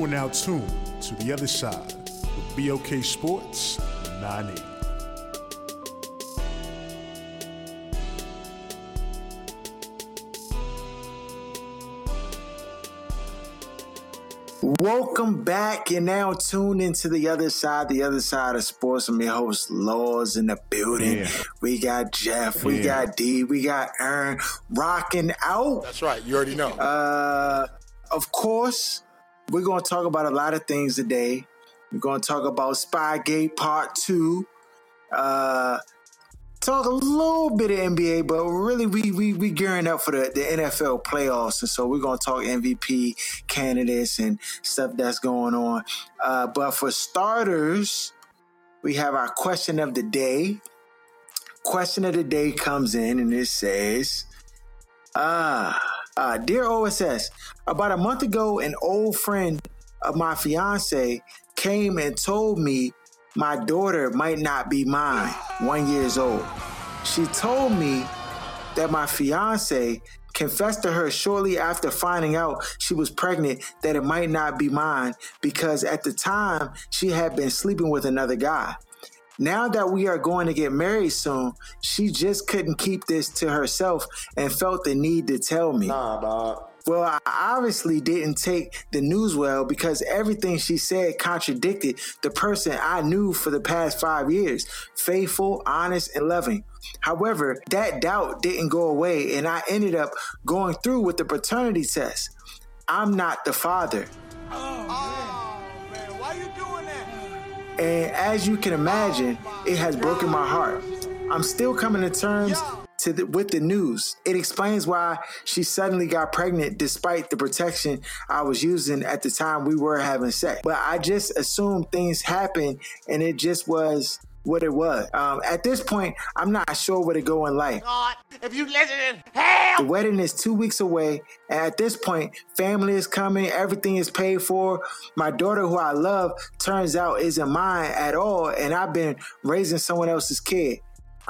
You are now tuned to the other side with BOK Sports 98. Welcome back. You're now tuned into the other side, the other side of sports. I'm your host, Laws in the building. Yeah. We got Jeff, we Yeah. got D, we got Aaron rocking out. That's right. You already know. Uh, of course, we're going to talk about a lot of things today. We're going to talk about Spygate Part 2. Uh, talk a little bit of NBA, but really we we we gearing up for the, the NFL playoffs, and so we're gonna talk MVP candidates and stuff that's going on. Uh, but for starters, we have our question of the day. Question of the day comes in, and it says, "Ah, uh, dear OSS, about a month ago, an old friend of my fiance came and told me." My daughter might not be mine, one years old. She told me that my fiance confessed to her shortly after finding out she was pregnant that it might not be mine because at the time she had been sleeping with another guy. Now that we are going to get married soon, she just couldn't keep this to herself and felt the need to tell me. Nah, dog. Well, I obviously didn't take the news well because everything she said contradicted the person I knew for the past five years faithful, honest, and loving. However, that doubt didn't go away, and I ended up going through with the paternity test. I'm not the father. Oh, man. Why you doing that? And as you can imagine, it has broken my heart. I'm still coming to terms to the, with the news. It explains why she suddenly got pregnant despite the protection I was using at the time we were having sex. But I just assumed things happened and it just was what it was. Um, at this point, I'm not sure where to go in life. God, if you listen hell. The wedding is two weeks away, and at this point, family is coming, everything is paid for. My daughter, who I love, turns out isn't mine at all, and I've been raising someone else's kid.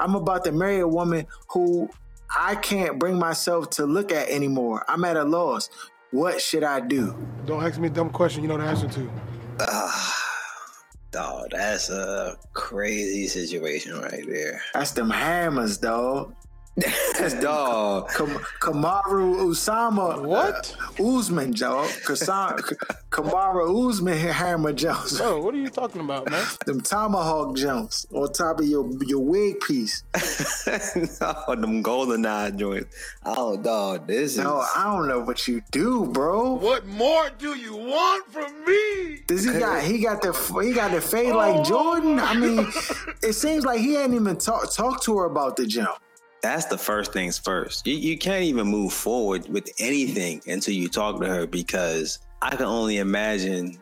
I'm about to marry a woman who I can't bring myself to look at anymore. I'm at a loss. What should I do? Don't ask me a dumb question you know the answer to. Dog, that's a crazy situation right there. That's them hammers, dog. That's dog. Kam- Kamaru Usama. What? Uh, Usman, dog. Kasa- Kamaru Usman hammer Jones. Bro, what are you talking about, man? them tomahawk jumps on top of your your wig piece. no, them golden eye joints. Oh, dog, this is. No, I don't know what you do, bro. What more do you want from me? Does he got he got the he got the fade like Jordan? I mean, it seems like he hadn't even talk talk to her about the jump. That's the first things first. You, you can't even move forward with anything until you talk to her because I can only imagine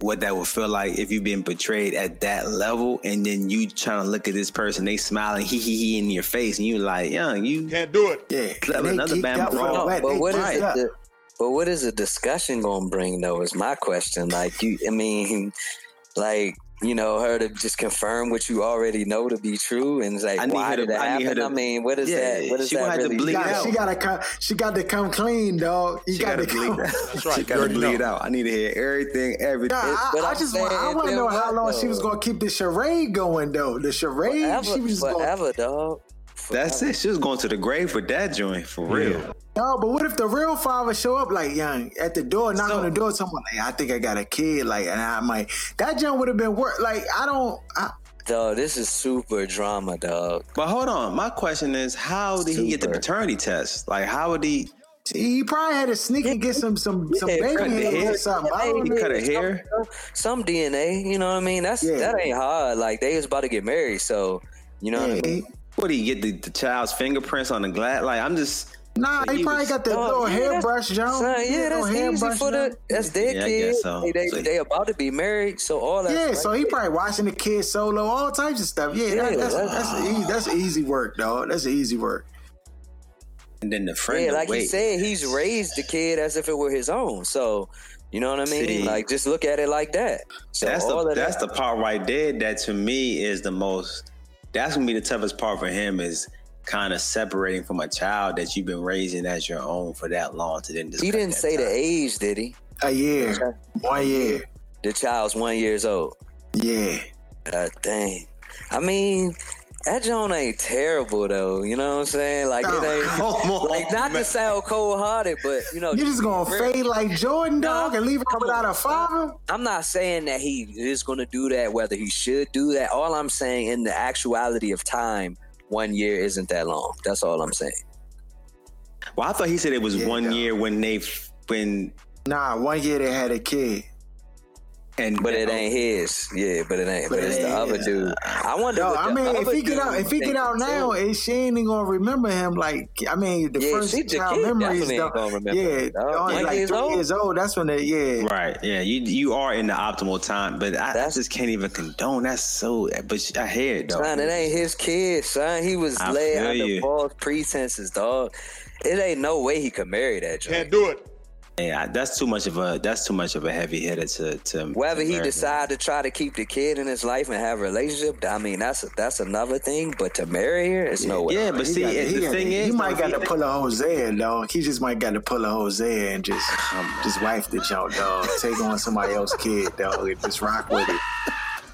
what that would feel like if you've been betrayed at that level and then you trying to look at this person, they smiling hee hee hee in your face, and you like, young, you Can't do it. Yeah, Let another geeked Bama out for the brawl. wet- but they what is geeked it? The, but what is the discussion gonna bring though? Is my question. Like you, I mean, like you know, her to just confirm what you already know to be true, and it's like, I need why her to- did that I happen? to- I mean, what is Yeah, that? What is she gonna that have to really? bleed She got, out. she gotta come. She got to come clean, dog. You she got gotta to bleed come. out. That's right, She you gotta bleed know. out. I need to hear everything, everything. Nah, I, But I just want. I want to know how what, long she was gonna keep the charade going, though. The charade. Forever, she was just gonna. Forever. That's it. She was going to the grave with that joint for real. No, but what if the real father show up like young at the door, knock So- on the door, someone like, I think I got a kid, like, and I might that jump would have been worth. Like, I don't. I, Dog, this is super drama, dog. But hold on, my question is, how did he get the paternity test? Like, how would he? he probably had to sneak and get some some some Yeah, baby cut the hairs or hair. something. I don't He cut her hair. Some DNA, you know what I mean? That's Yeah. that ain't hard. Like they was about to get married, so you know what I mean. What do you get the, the child's fingerprints on the glass? Like I'm just Nah, So he he probably was- got the Dog, little yeah, that's- hairbrush, Joe. Son, yeah, that's easy for the. That's their Yeah, I guess so. They, they, So- they about to be married, so all that. Yeah, right so he there. probably watching the kids solo, all types of stuff. Yeah, Yeah, that, that's that's- that's easy, that's easy work, dog. That's easy work. and then the friend. Yeah, like wait. he said, he's raised the kid as if it were his own. So, you know what I mean? See. like, just look at it like that. So that's the that's that, the part right there that to me is the most that's gonna be the toughest part for him is kind of separating from a child that you've been raising as your own for that long to then he didn't say the age, did he? A year, one year. The child's one years old. Yeah. God dang. I mean, that joint ain't terrible though. You know what I'm saying? Like Oh, it ain't come on, like not man. to sound cold hearted, but you know, You just gonna real- fade like Jordan, dog, and leave her Come on. without a father? I'm not saying that he is going to do that, whether he should do that. All I'm saying, in the actuality of time, one year isn't that long. That's all I'm saying. Well, I thought he said it was Yeah, one no. year when they when Nah, one year they had a kid. And But it ain't his. Yeah, but it ain't. But, But it's it the other dude. I wonder. Yo, what I mean, if he get out, if he get out now, too. and she ain't even gonna remember him. Like, I mean, the Yeah, first she- the child kid memories, definitely though. ain't gonna yeah, it, dog. only oh, like years three old? years old. That's when they, yeah. right, yeah, you you are in the optimal time, but I, I just can't even condone. That's so, but I hear it though. Son, it ain't his kid, son. He was I led feel under you. false pretenses, dog. It ain't no way he could marry that Can't do it. Yeah, that's too much of a that's too much of a heavy hitter to to. Whether to he decide to try to keep the kid in his life and have a relationship, I mean that's a, that's another thing. But to marry her, it's no way. Yeah, but He see, got- it- the thing he is, you might though, got to pull a Hosea, dog. He just might got to pull a Hosea and just, just wife the junk, dog. Take on somebody else's kid, dog, and just rock with it.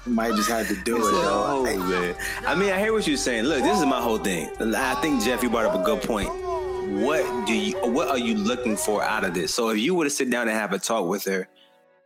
Might just have to do it, Oh dog. man, I mean, I hear what you're saying. Look, this is my whole thing. I think Jeff, you brought up a good point. What do you? What are you looking for out of this? So, if you were to sit down and have a talk with her,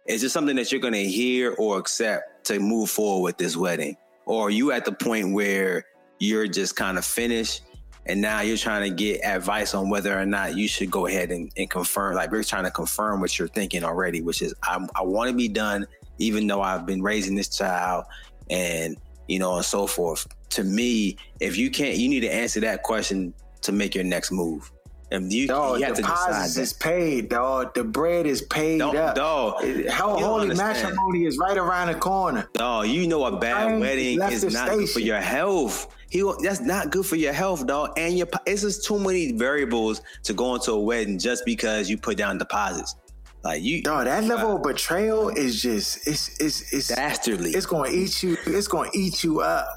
is this something that you're going to hear or accept to move forward with this wedding, or are you at the point where you're just kind of finished? And now you're trying to get advice on whether or not you should go ahead and, and confirm. Like we're trying to confirm what you're thinking already, which is I, I want to be done, even though I've been raising this child and you know and so forth. To me, if you can't, you need to answer that question to make your next move. And you, Dog, you have to decide deposits is paid, dog. The bread is paid Dog, up. dog, holy understand. matrimony is right around the corner. Dog, you know a bad Train wedding is not good for your health. He that's not good for your health, dog. And your it's just too many variables to go into a wedding just because you put down deposits. Like you, Dog, that level of betrayal is just it's it's it's dastardly. it's gonna eat you. It's gonna eat you up.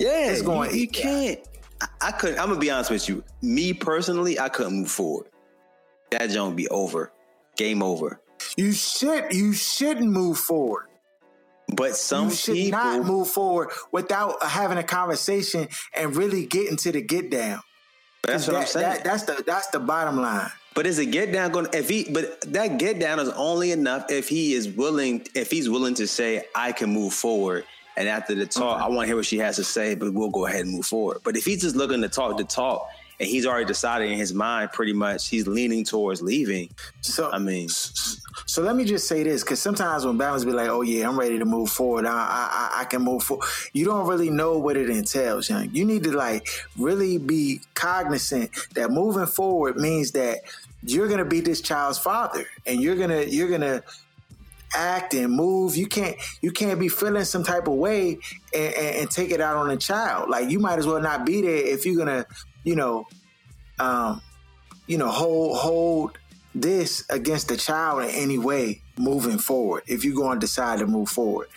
yeah, it's going- You, you can't. I, I couldn't. I'm gonna be honest with you. Me personally, I couldn't move forward. That joint be over. Game over. You should you shouldn't move forward. But some you should people, not move forward without having a conversation and really getting to the get down. that's what that, I'm saying. that- that's the that's the bottom line. But is a get down going? If he, but that get down is only enough if he is willing. If he's willing to say, "I can move forward," and after the talk, I want to hear what she has to say, but we'll go ahead and move forward. But if he's just looking to talk to talk, and he's already decided in his mind, pretty much, he's leaning towards leaving. So I mean, So let me just say this, because sometimes when balance be like, "Oh yeah, I'm ready to move forward. I, I I- I can move forward." You don't really know what it entails, young. You need to like really be cognizant that moving forward means that you're gonna be this child's father, and you're gonna you're gonna act and move. You can't you can't be feeling some type of way and, and, and take it out on the child. Like you might as well not be there if you're gonna, you know, um, you know, hold hold this against the child in any way moving forward. If you're going to decide to move forward,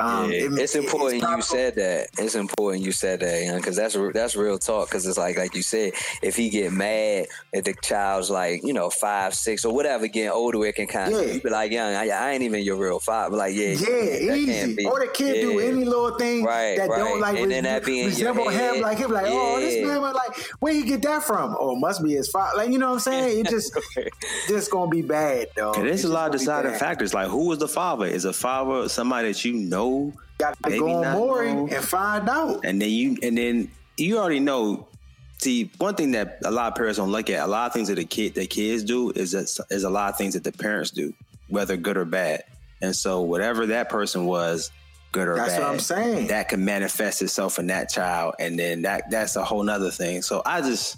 um, Yeah, it- it's it- important you said that. It's important you said that, young, because that's re- that's real talk. Because it's like like you said, if he get mad if the child's like you know five, six, or whatever, getting older, it can kind of Yeah. you be like, young, I, I ain't even your real father. But like, yeah, Yeah, that can't easy. be. Or the kid do any little thing Right, that right. don't like And then that be in your resemble him. head. Like him, like oh, this man, like where he get that from? Oh, must be his father. Like you know what I'm saying? It just just gonna be bad, though. and there's a lot of deciding factors. Like, who was the father? Is a father somebody that you know? Got to go on Maury and find out. and then you and then you already know. See, one thing that a lot of parents don't look at, a lot of things that the kid the kids do is that is a lot of things that the parents do, whether good or bad. And so whatever that person was, good or That's bad. what I'm saying. That can manifest itself in that child, and then that that's a whole nother thing. So I just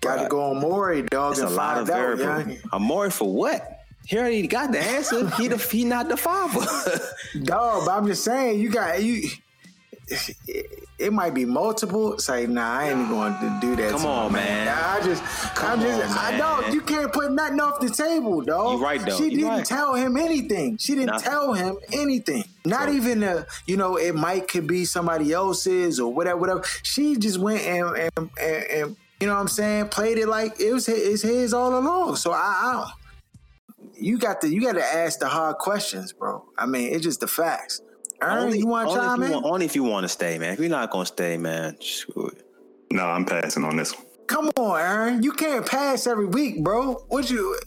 Got to go on Maury, dog, and a lot find of out. Yeah. Amore for what? He already got the answer. he the, he not the father. Dog, but I'm just saying, you got you. It, it might be multiple. It's like, nah, I ain't going to do that. Come on, my man. I just, Come I'm just, on, I don't. You can't put nothing off the table, dog. You right, though. She You didn't right. tell him anything. She didn't Nothing. tell him anything. Not even a, you know, it might could be somebody else's or whatever, whatever. She just went and and and, and you know what I'm saying, played it like it was his, it's his all along. So I, I don't. You got to you got to ask the hard questions, bro. I mean, it's just the facts. Aaron, you want to only chime if you in? want, only if you want to stay, man. If you're not gonna stay, man, screw it. No, I'm passing on this one. Come on, Aaron. You can't pass every week, bro. What you?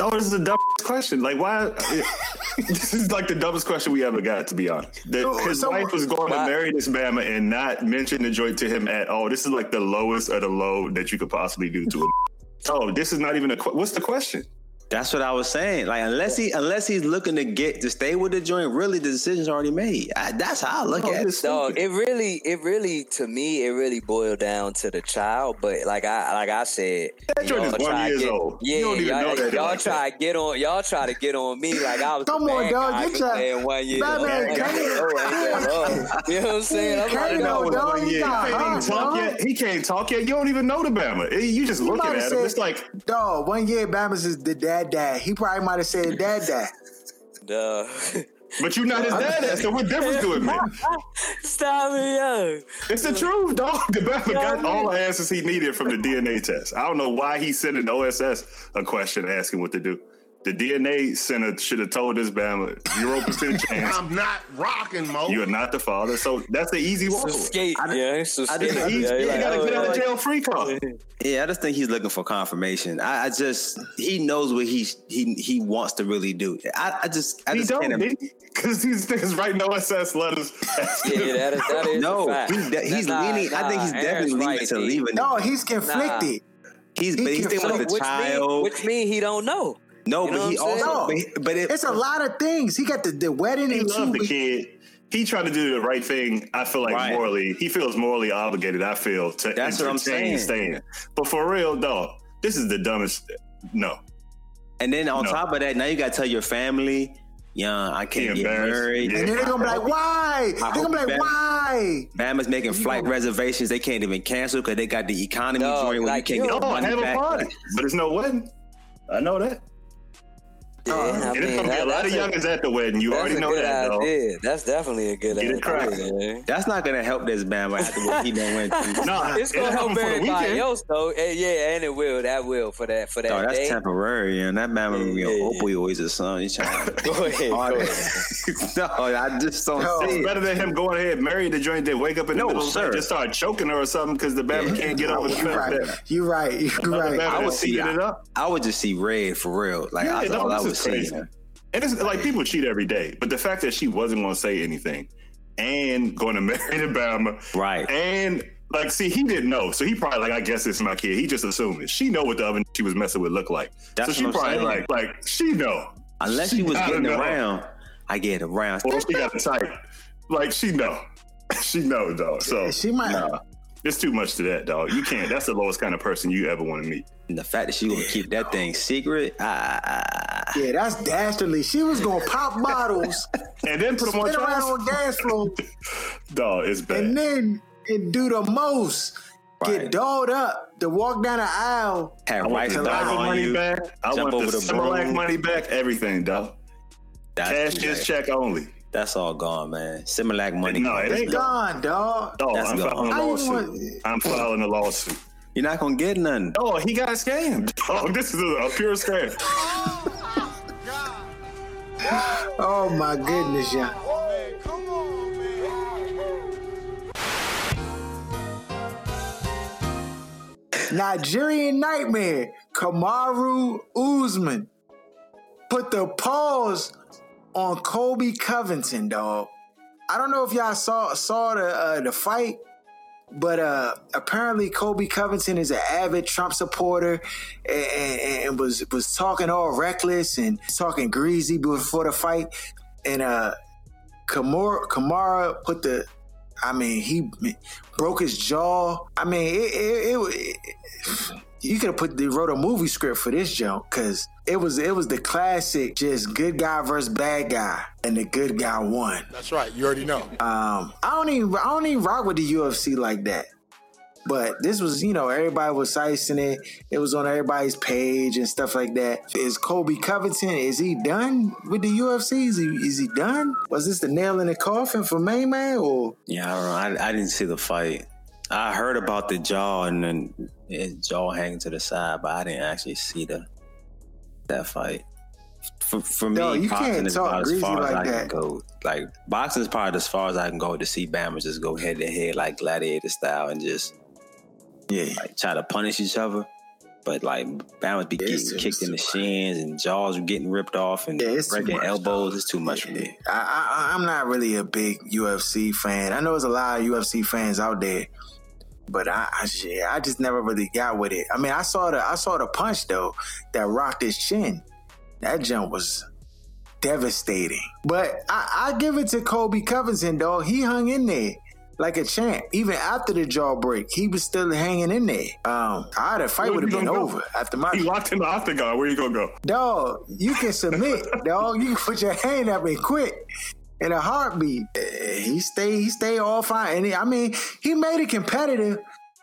Oh, this is the dumbest question. Like, why? this is like the dumbest question we ever got, to be honest. The- So- his so- wife was going Why- to marry this Bama and not mention the joint to him at all. This is like the lowest of the low that you could possibly do to him. Oh, this is not even a. que- What's the question? That's what I was saying. Like unless he unless he's looking to get to stay with the joint, really the decision's already made. I, that's how I look Oh, at it. this- Dog, it really, it really, to me, it really boiled down to the child. But like I, like I said, That joint is one years get, old. You Yeah, don't even y'all, know that y'all like try to get on, y'all try to get on me like I was. Come on, dog, guy get for your- saying one year. Batman, old. Like, oh, ain't that love? You know what I'm saying? I'm like, no, dog. One you year. got he can't hot, talk dog. yet. He can't talk yet. You don't even know the Bama. You just looking at him. It's like Dog, one year Bama's is the dad dad. He probably might have said dad dad. Duh. But you're not his dad, so what difference do it make? Stop me, yo. It's the truth, dog. The Bama got all the answers he needed from the DNA test. I don't know why he sent an OSS a question asking what to do. The DNA center should have told this Bama zero percent chance. I'm not rocking, Mo. You are not the father, so that's the easy So walk. skate, yeah. So I skate. just- He, yeah, he like, got to oh, get out of like- jail free card. Yeah, I just think he's looking for confirmation. I, I just he knows what he he he wants to really do. I, I just I He just don't, can't. because these niggas writing OSS letters. Yeah, that is, that is no, a fact. he's de- he's Nah, leaning. I think he's nah, definitely leaning right, to D. leaving. No, he's conflicted. he's he but he's can- thinking with the which child. mean, which mean he don't know. No, you know but he saying? also No. but, he- but it, It's a lot of things. He got the, the wedding he in two loved the weeks. kid. He tried to do the right thing. I feel like Right. morally, he feels morally obligated. I feel to That's what I'm entertain saying. staying. But for real, dog, this is the dumbest. No, and then on No. top of that, now you got to tell your family, yeah, I can't get married. Yeah. And then they're gonna be like, why? They're hope gonna be like, that- why? Bama's making flight reservations. They can't even cancel because they got the economy No, joint where like, you can't you get no, the money have a back. party, but it's no wedding. I know that. Yeah, I and it's gonna be a lot of that's a- youngins at the wedding. You already know good that, though. That's definitely a good Get it idea. cracking. That's not gonna help this Bama after what he done went through. Nah, It's gonna help for the everybody else though. Eh, yeah, and it will. That will for that for that Oh, that's day. temporary, and that Bama will be Yeah, on yeah, yeah. opioids or something. He's trying to Go ahead. Go ahead. no, I just don't No. see It's it. better than him going ahead, marry the joint, then wake up in the No, middle sir. night, just start choking her or something because the Bama can't get over the You're fact that You're right. You're right. I would see- it up. I would just see red for real. Like Yeah, that's all I this would is see. crazy. And it's like people cheat every day, but the fact that she wasn't going to say anything and going to marry the Bama, Right. And like, see, he didn't know, so he probably like, I guess it's my kid. He just assumed it. She know what the other she was messing with looked like, That's so she what I'm probably saying. like, like she know. Unless she was getting know. around, I get around. or she got a type. Like she know, she know, dog. So She might. nah, it's too much to that, dog. You can't. That's the lowest kind of person you ever want to meet. And the fact that she would keep that thing secret, ah, Yeah, that's dastardly. She was gonna pop bottles, And then put them on spin around trash, on dance floor, dog. It's bad. and then and do the most. Right. Get dolled up to walk down the aisle. had I want rice the dog money you. back. I jump want over the the Similac broom. money back. Everything, dog. That's Cash too is check only. That's all gone, man. Similac money. No, it ain't Gone, dog. Dog, That's I'm gone. filing a lawsuit. want- I'm filing a lawsuit. You're not gonna get none. Oh, he got scammed. Oh, this is a, a pure scam. Oh my goodness, yeah. Nigerian Nightmare, Kamaru Usman put the pause on Colby Covington, dog. I don't know if y'all saw saw the uh, the fight, but uh, apparently Colby Covington is an avid Trump supporter and, and, was was talking all reckless and talking greasy before the fight, and uh, Kamara, Kamara put the. I mean, he broke his jaw. I mean, it, it, it, it you could have put the wrote a movie script for this jump because it was it was the classic, just good guy versus bad guy, and the good guy won. That's right. You already know. Um, I don't even I don't even rock with the UFC like that. But this was, you know, everybody was sicing it. It was on everybody's page and stuff like that. Is Colby Covington, is he done with the UFC? Is he, is he done? Was this the nail in the coffin for Main Man or? Yeah, I don't know. I, I didn't see the fight. I heard about the jaw and then his jaw hanging to the side, but I didn't actually see the that fight. For, for me, you boxing can't is about as far as I that. can go. Like boxing is probably as far as I can go to see Bama just go head to head like gladiator style and just Yeah. like try to punish each other. But like Bama be Yeah, it's getting kicked in the shins and jaws were getting ripped off and Yeah, breaking much, elbows. It's too much for me. I, I, I'm not really a big UFC fan. I know there's a lot of UFC fans out there, but I, I, shit, I just never really got with it. I mean, I saw the, I saw the punch though that rocked his chin. That jump was devastating. But I, I give it to Colby Covington though. He hung in there like a champ. Even after the jaw break, he was still hanging in there. Um, I the fight would have been go? over after my He locked in the octagon. Where you gonna go? Dog, you can submit, dog. You can put your hand up and quit in a heartbeat. Eh, He stay, he stay all fine. And he- I mean, he made it competitive,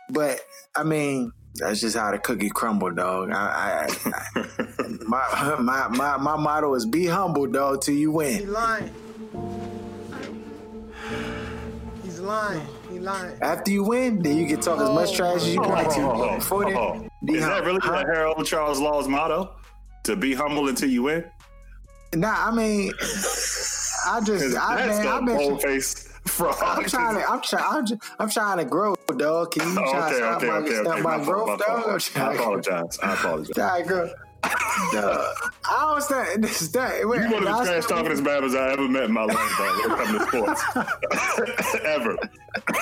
but I mean, that's just how the cookie crumbled, dog. I, I, I my, my my my motto is be humble, dog, till you He win. lying. He's lying. He lying. After you win, then you can talk as much trash as you want to. But Before then, Oh, be is that really Huh? the Harold Charles Law's motto? To be humble until you win? Nah, I mean, I just, I That's man, the I've been. bold face. I'm trying to, I'm trying, I'm, just, I'm trying to grow, dog. Can you Oh, try to stop okay, my, okay, stop okay. my My growth, my dog? I apologize. I apologize. trying to grow. Dog, I don't. This that. Wait, You one of the I trash still- talkingest babbers I ever met in my life, bro, when it comes to sports. ever.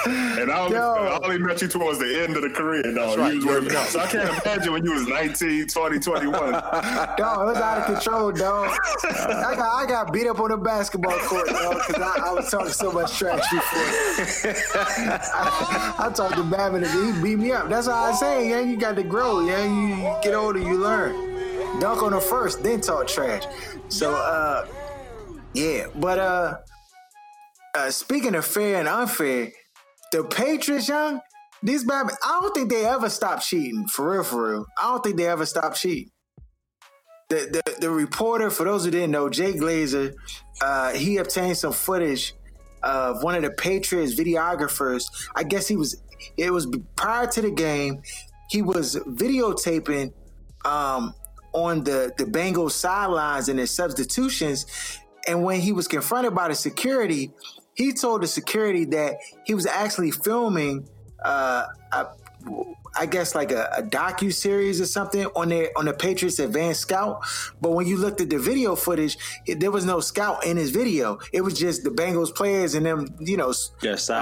And I only, Yo. I only met you towards the end of the career, dog. right. You was You working already know. out. So I can't imagine when you was 19, 20, 21. Dog, it was out of control, dog. I got, I got beat up on the basketball court, dog, because I, I was talking so much trash before. I, I talked to Babin and he beat me up. That's what I say, yeah. You got to grow, yeah. You, you get older, you learn. Dunk on the first, then talk trash. So, uh, yeah. But uh, uh, speaking of fair and unfair, the Patriots, young, these bad I don't think they ever stop cheating. For real, for real. I don't think they ever stop cheating the, the the reporter, for those who didn't know, Jay Glazer, uh, he obtained some footage of one of the Patriots videographers. I guess he was it was prior to the game. He was videotaping um, on the the Bengals sidelines and their substitutions. And when he was confronted by the security, he told the security that he was actually filming uh, a, I guess like a, a docu series or something on their on the Patriots Advanced Scout. But when you looked at the video footage, it, there was no scout in his video. It was just the Bengals players and them, you know,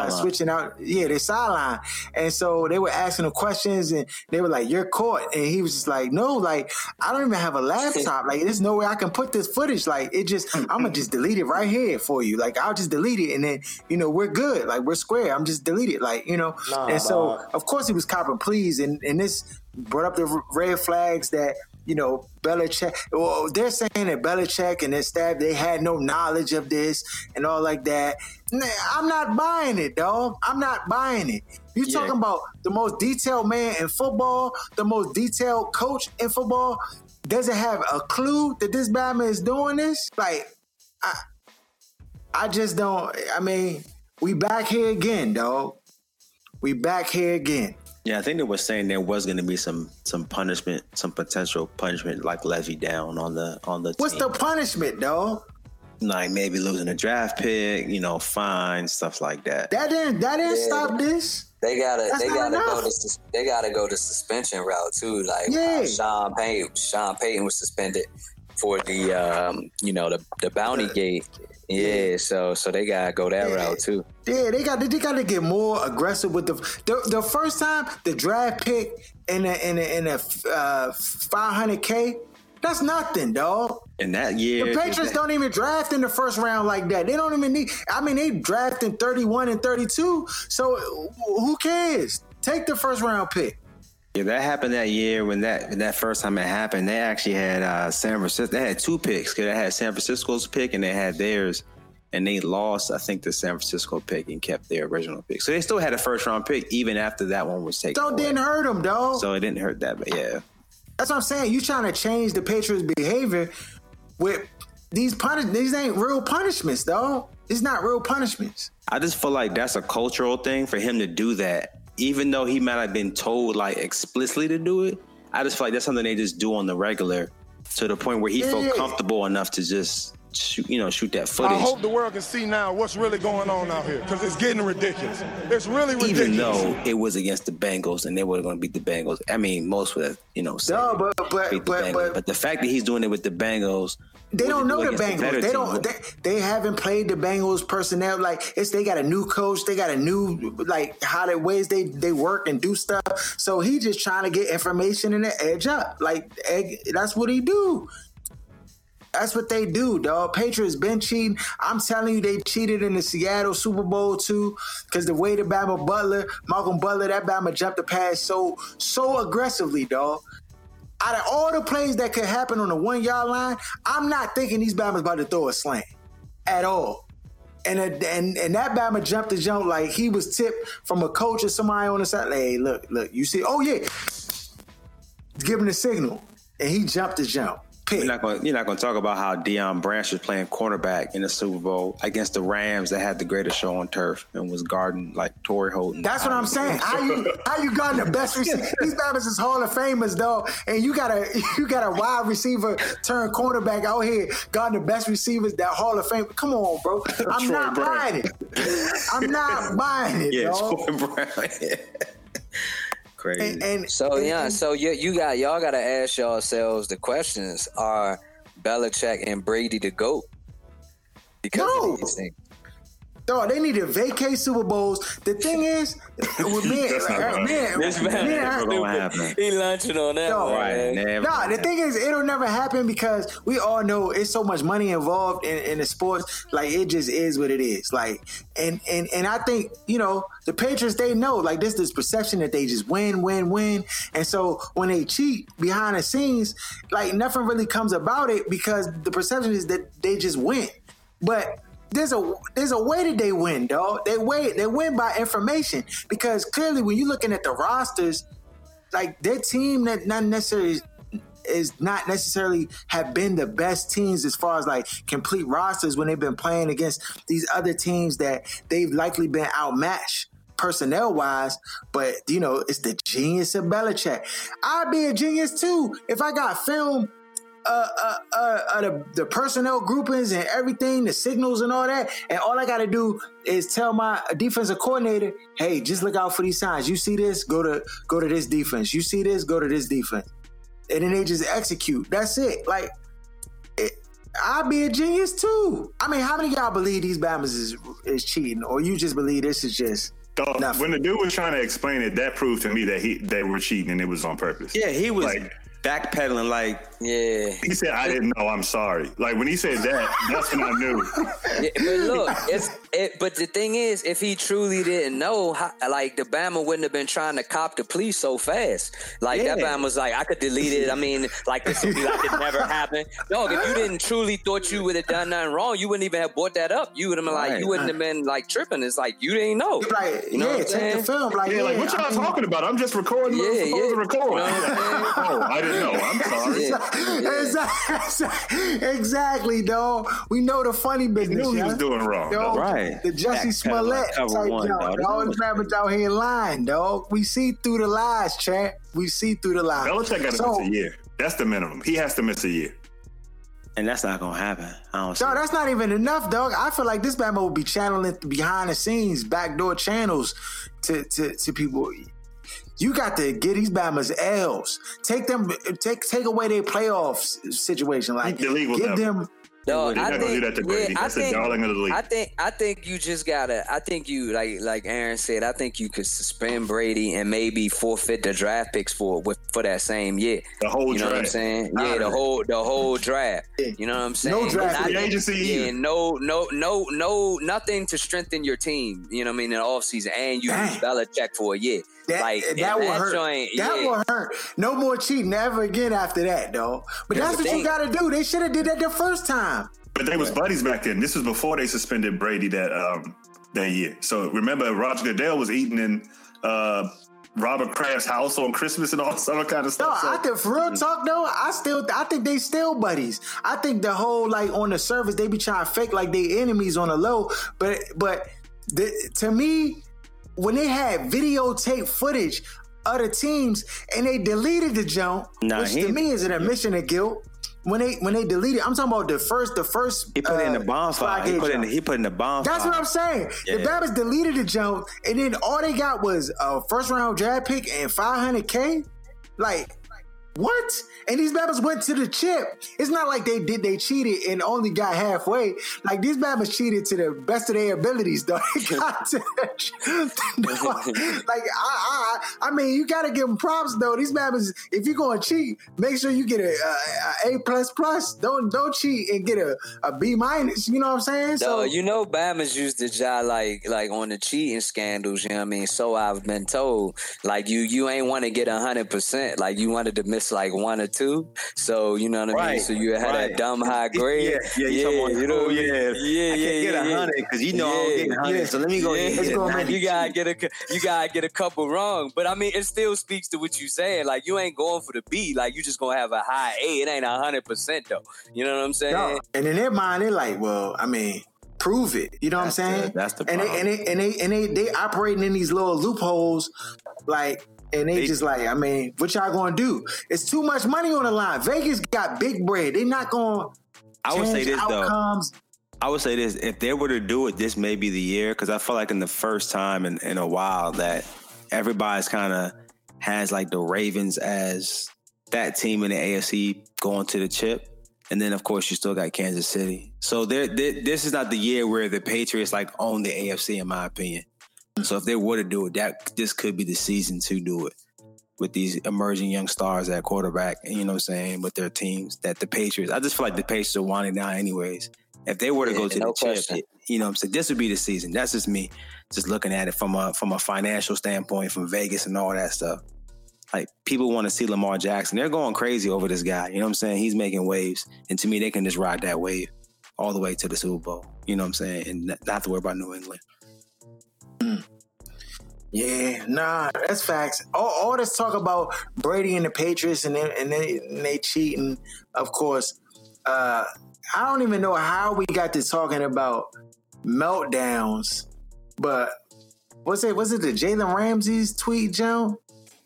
uh, switching out. Yeah, their sideline. And so they were asking him questions, and they were like, "You're caught," and he was just like, "No, like I don't even have a laptop. Like there's no way I can put this footage. Like it just, I'm gonna just delete it right here for you. Like I'll just delete it, and then you know we're good. Like we're square. I'm just delete it. Like you know." and so of course he was copping and and this brought up the red flags that. You know, Belichick. Well, they're saying that Belichick and their staff they had no knowledge of this and all like that. Nah, I'm not buying it, dog. I'm not buying it. You Yeah. talking about the most detailed man in football, the most detailed coach in football, doesn't have a clue that this Batman is doing this? Like, I, I just don't. I mean, we back here again, dog. We back here again. Yeah, I think they were saying there was going to be some some punishment, some potential punishment, like levy down on the on the What's team. the punishment, though? like maybe losing a draft pick, you know, fine stuff like that. That didn't. That didn't Yeah. stop this. They gotta, That's they gotta go to, sus- they gotta go to suspension route too. Like Yeah. uh, Sean Payton, Sean Payton was suspended for the, um, you know, the the bounty gate. Yeah, so so they gotta go that Yeah. route too. Yeah, they got they got to get more aggressive with the the, the first time the draft pick in a in a, in a uh, 500k. That's nothing, dog. In that year, The Patriots don't even draft in the first round like that. They don't even need. I mean, they draft in 31 and 32. So who cares? Take the first round pick. Yeah, that happened that year when that when that first time it happened. They actually had uh, San Francisco. They had two picks because they had San Francisco's pick and they had theirs, and they lost. I think the San Francisco pick and kept their original pick. So they still had a first round pick even after that one was taken. So it didn't hurt them, dog. So it didn't hurt that, but yeah. That's what I'm saying. You trying to change the Patriots' behavior with these punish. These ain't real punishments, though. It's not real punishments. I just feel like that's a cultural thing for him to do that, even though he might have been told like explicitly to do it. I just feel like that's something they just do on the regular, to the point where he Yeah. felt comfortable enough to just shoot, you know, shoot that footage. I hope the world can see now what's really going on out here because it's getting ridiculous. It's really ridiculous. even though it was against the Bengals and they were going to beat the Bengals. I mean, most would have, you know, said No, but but beat the but, Bengals. but But the fact that he's doing it with the Bengals, They don't know the Bengals. They don't. They, they haven't played the Bengals personnel. Like it's they got a new coach. They got a new like how the ways they they work and do stuff. So he just trying to get information and the edge up. Like egg, that's what he do. That's what they do, dog. Patriots been cheating. I'm telling you, they cheated in the Seattle Super Bowl too, because the way the Bama Butler, Malcolm Butler, that Bama jumped the pass so so aggressively, dog. Out of all the plays that could happen on the one yard line, I'm not thinking these Bama's about to throw a slant at all. And it- and and that Bama jumped the jump like he was tipped from a coach or somebody on the side. Like, hey, look, look, you see? Oh yeah, give him the signal, and he jumped the jump. Pick. You're not going. You're not going to talk about how Deion Branch was playing cornerback in the Super Bowl against the Rams that had the greatest show on turf and was guarding like Torrey Holton. That's what I'm saying. How you how you got the best receiver? These Bama's is Hall of Famers though, and you got a you got a wide receiver turn cornerback out here, got the best receivers that Hall of Fame. Come on, bro. I'm Troy not Brown. buying it. I'm not buying it, Yeah. Troy Brown. Crazy. And, and So and- yeah, and- so you you got y'all got to ask yourselves the questions: Are Belichick and Brady the goat? Because No. of these things. Dog, they need to vacate Super Bowls. The thing is, with me, That's not uh, gonna man, man, and- Never gonna happen. he lunching on that No. one. Right. man. Never Nah, gonna the thing is, it'll never happen because we all know it's so much money involved in, in the sports. Like it just is what it is. Like, and and and I think you know the Patriots they know like this this perception that they just win, win, win, and so when they cheat behind the scenes, like nothing really comes about it because the perception is that they just win, but. There's a there's a way that they win, dog. They win they win by information because clearly when you're looking at the rosters, like their team that not necessarily is not necessarily have been the best teams as far as like complete rosters when they've been playing against these other teams that they've likely been outmatched personnel wise, but you know, it's the genius of Belichick. I'd be a genius too if I got film uh, uh, uh, uh, the, the personnel groupings and everything, the signals and all that. And all I got to do is tell my defensive coordinator, "Hey, just look out for these signs. You see this? Go to go to this defense. You see this? Go to this defense." And then they just execute. That's it. Like, it, I'd be a genius too. I mean, how many of y'all believe these Bama's is is cheating, or you just believe this is just? Dog, Nothing. when the dude was trying to explain it, that proved to me that he they were cheating and it was on purpose. Yeah, he was Like- backpedaling like Yeah. He said, "I didn't know. I'm sorry." Like when he said that, that's when I knew. Yeah, but look, it's it. But the thing is, if he truly didn't know, how, like the Bama wouldn't have been trying to cop the police so fast. Like that Bama was like, I could delete it. I mean, like this would be like it never happened. Dog, if you didn't truly thought you would have done nothing wrong, you wouldn't even have brought that up. You would have been like, Right. you wouldn't have been like tripping. It's like you didn't know. Like, You know yeah, what I'm take saying? the film. Like, Yeah, like what I y'all mean- talking about? I'm just recording. what I'm Yeah, supposed yeah. to record. You know what I'm oh, I didn't know. I'm sorry. Exactly, exactly, dog. We know the funny He business. knew he was doing wrong. Dog. Right. The Jesse Backpedaling Smollett cover type one, jump, dog. dog. These rappers out here lying, dog. We see through the lies, chat. We see through the lies. Belichick got to So- miss a year. That's the minimum. He has to miss a year. and that's not gonna happen. I don't see Dog, that's not even enough, dog. I feel like this Bama will be channeling behind the scenes, backdoor channels to, to, to people. You got to get these Bama's L's. Take them, take take away their playoffs situation. Like The league will give never. them, No, I not gonna do think, that to Brady. yeah, I That's the think, darling of the league. I think I think you just gotta. I think you like like Aaron said. I think you could suspend Brady and maybe forfeit the draft picks for with for that same year. the whole You know what I'm draft. saying? Yeah, the whole the whole draft. You know what I'm saying? No draft Not- free agency Yeah, either. no, no, no, no, nothing to strengthen your team. You know what I mean in the offseason, and you Dang. use Belichick for a year. That, like that and will that hurt. joint, that yeah. will hurt. No more cheating ever again after that, though. But Here's that's what thing. you got to do. They should have did that the first time. But they was buddies back then. This was before they suspended Brady that um that year. So remember, Roger Goodell was eating in uh, Robert Kraft's house on Christmas and all some kind of No, stuff. So- I think for real talk though, I still I think they still buddies. I think the whole like on the surface they be trying to fake like they enemies on the low, but but the, to me, when they had videotape footage of the teams and they deleted the jump, Nah, which to me is an admission of guilt. When they when they deleted, I'm talking about the first the first. He put it in uh, the bonfire. He put in. He put in the bonfire. That's what I'm saying. The Yeah. Babbage deleted the jump, and then all they got was a first round draft pick and 500k. Like, what? And these Babbage went to the chip. It's not like they did they cheated and only got halfway. Like these Babbage cheated to the best of their abilities, though. They got to the like I, I, I mean, you got to give them props though. These Babbage, if you're to cheat, make sure you get a, a, a plus plus. Don't don't cheat and get a, a B minus. You know what I'm saying? No, you know Bama's used to job like like on the cheating scandals, you know what I mean? So I've been told. Like you you ain't want to get hundred percent. Like you wanted to miss like one or two. So you know what I mean? Right, So you had right. that dumb high grade. Yeah, yeah, you about, you know, oh, yeah. yeah, I yeah, can't get a yeah. hundred because you know I'm getting hundred. yeah. So let me go ahead and It's get gonna You gotta get a you gotta get a couple wrong, but I mean it still speaks to what you saying. Like you ain't going for the B, like you just gonna have a high A. It ain't a hundred percent though. You know what I'm saying? No. And in their mind, they're like, well, I mean, prove it. You know That's what I'm the- saying? that's the and they, and they and they and they they operating in these little loopholes, like. And they, They- just like, I mean, what y'all gonna do? It's too much money on the line. Vegas got big bread. They not gonna I would say this though. outcomes. I would say this: if they were to do it, this may be the year because I feel like in the first time in, in a while that everybody's kind of has like the Ravens as that team in the AFC going to the chip, and then of course you still got Kansas City. So there- this is not the year where the Patriots like own the AFC, in my opinion. So if they were to do it, that this could be the season to do it with these emerging young stars at quarterback, you know what I'm saying, with their teams. That the Patriots, I just feel like the Patriots are winding down anyways. If they were to Yeah, go to no the chip, you know what I'm saying, this would be the season. That's just me, just looking at it from a from a financial standpoint, from Vegas and all that stuff. Like people want to see Lamar Jackson. They're going crazy over this guy. You know what I'm saying? He's making waves. And to me, they can just ride that wave all the way to the Super Bowl. You know what I'm saying? And not to worry about New England. Yeah, nah, that's facts. All, all this talk about Brady and the Patriots and they, and they, and they cheating, of course. Uh, I don't even know how we got to talking about meltdowns, but what's it? Was it the Jalen Ramsey's tweet, Joe?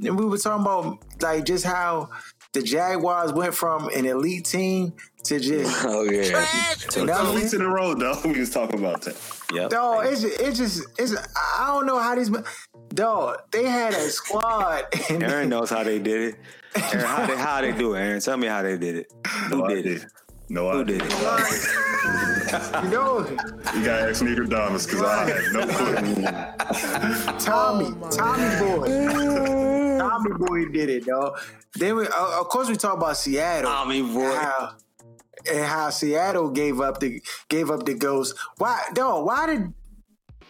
And we were talking about like just how the Jaguars went from an elite team to just Oh yeah. Two No. weeks in a row, though. We was talking about that. Yep. Dog, it's just, it's just, it's. I don't know how these. Dog, they had a squad. And Aaron knows how they did it. Aaron, how they how they do it? Aaron, tell me how they did it. Who No did idea. it? No Who idea. did it? you know, You gotta ask Nigger Damas because I had no clue. Tommy, Tommy boy, Tommy boy did it, though. Then we, uh, of course, we talk about Seattle. Tommy boy. And how, and how Seattle gave up the gave up the ghost. Why, dog? Why did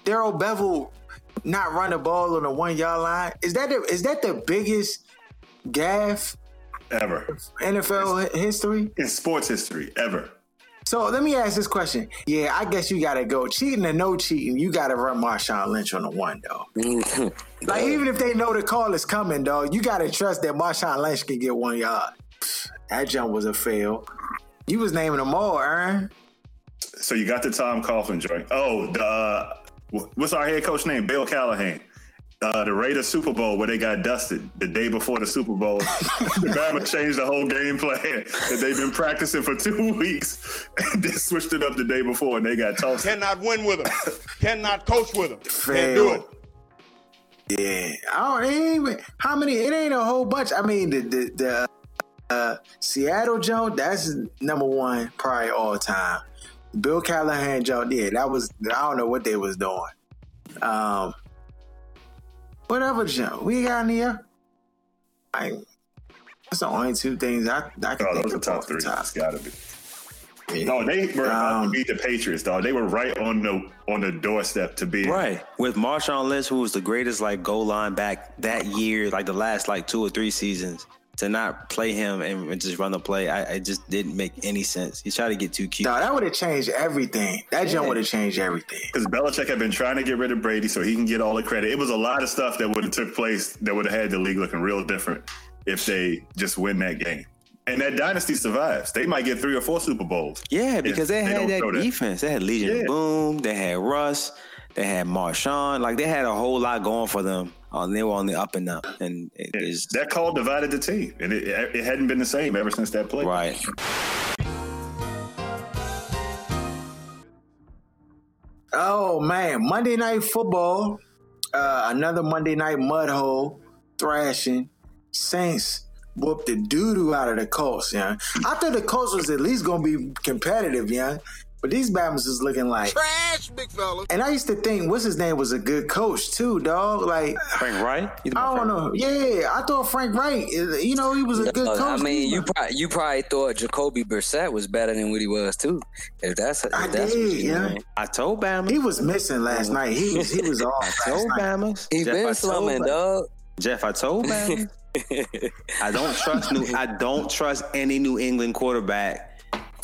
Darrell Bevell not run the ball on the one yard line? Is that the, is that the biggest gaff Ever. NFL hi- history? In sports history, ever. So let me ask this question. Yeah, I guess you gotta go cheating or no cheating. You gotta run Marshawn Lynch on the one, though. Like even if they know the call is coming, dog, you gotta trust that Marshawn Lynch can get one yard. That jump was a fail. You was naming them all, Aaron. So you got the Tom Coughlin joint. Oh, the uh, what's our head coach name? Bill Callahan. Uh, the Raiders Super Bowl where they got dusted the day before the Super Bowl. the Bama changed the whole game plan that they've been practicing for two weeks and then switched it up the day before and they got tossed. Cannot win with them. Cannot coach with them. Can't do it. Yeah, I don't. Even, how many? It ain't a whole bunch. I mean, the the the, uh, Seattle Joe, that's number one, probably all time. Bill Callahan Joe, yeah, that was I don't know what they was doing. Um, whatever Joe, we got in here. I that's the only two things I I can Oh, think those are of top three. top. It's got to be. No, they were about to Um, beat the Patriots, dog. They were right on the on the doorstep to be Right. With Marshawn Lynch, who was the greatest like goal line back that year, like the last like two or three seasons, to not play him and and just run the play, I, I just didn't make any sense. He tried to get too cute. No, that would have changed everything. That jump would have changed everything. because Belichick had been trying to get rid of Brady so he can get all the credit. It was a lot of stuff that would have took place that would have had the league looking real different if they just win that game. And that dynasty survives. They might get three or four Super Bowls. Yeah, because they they had that throw that. defense. They had Legion Yeah. Boom. They had Russ. They had Marshawn. Like they had a whole lot going for them. Uh, they were on the up and up, and it is That call divided the team, and it, it hadn't been the same ever since that play. right. Oh man, Monday night football. Uh, another Monday night mud hole thrashing. Saints whooped the doo doo out of the Colts. Yeah, I thought the Colts was at least gonna be competitive. Yeah, but these Bama's is looking like Trash, big fella. And I used to think what's his name was a good coach too, dog. Like Frank Reich. I don't know. Yeah, I thought Frank Reich. You know, he was a good coach. I mean, too. you probably you probably thought Jacoby Brissett was better than what he was too. If that's if I that's did, what you yeah. mean. I told Bama. he was missing last night. He was he was off. I told. Bama. He Jeff, I been told slumming, dog. Jeff, I told Bama. I don't trust new. I don't trust any New England quarterback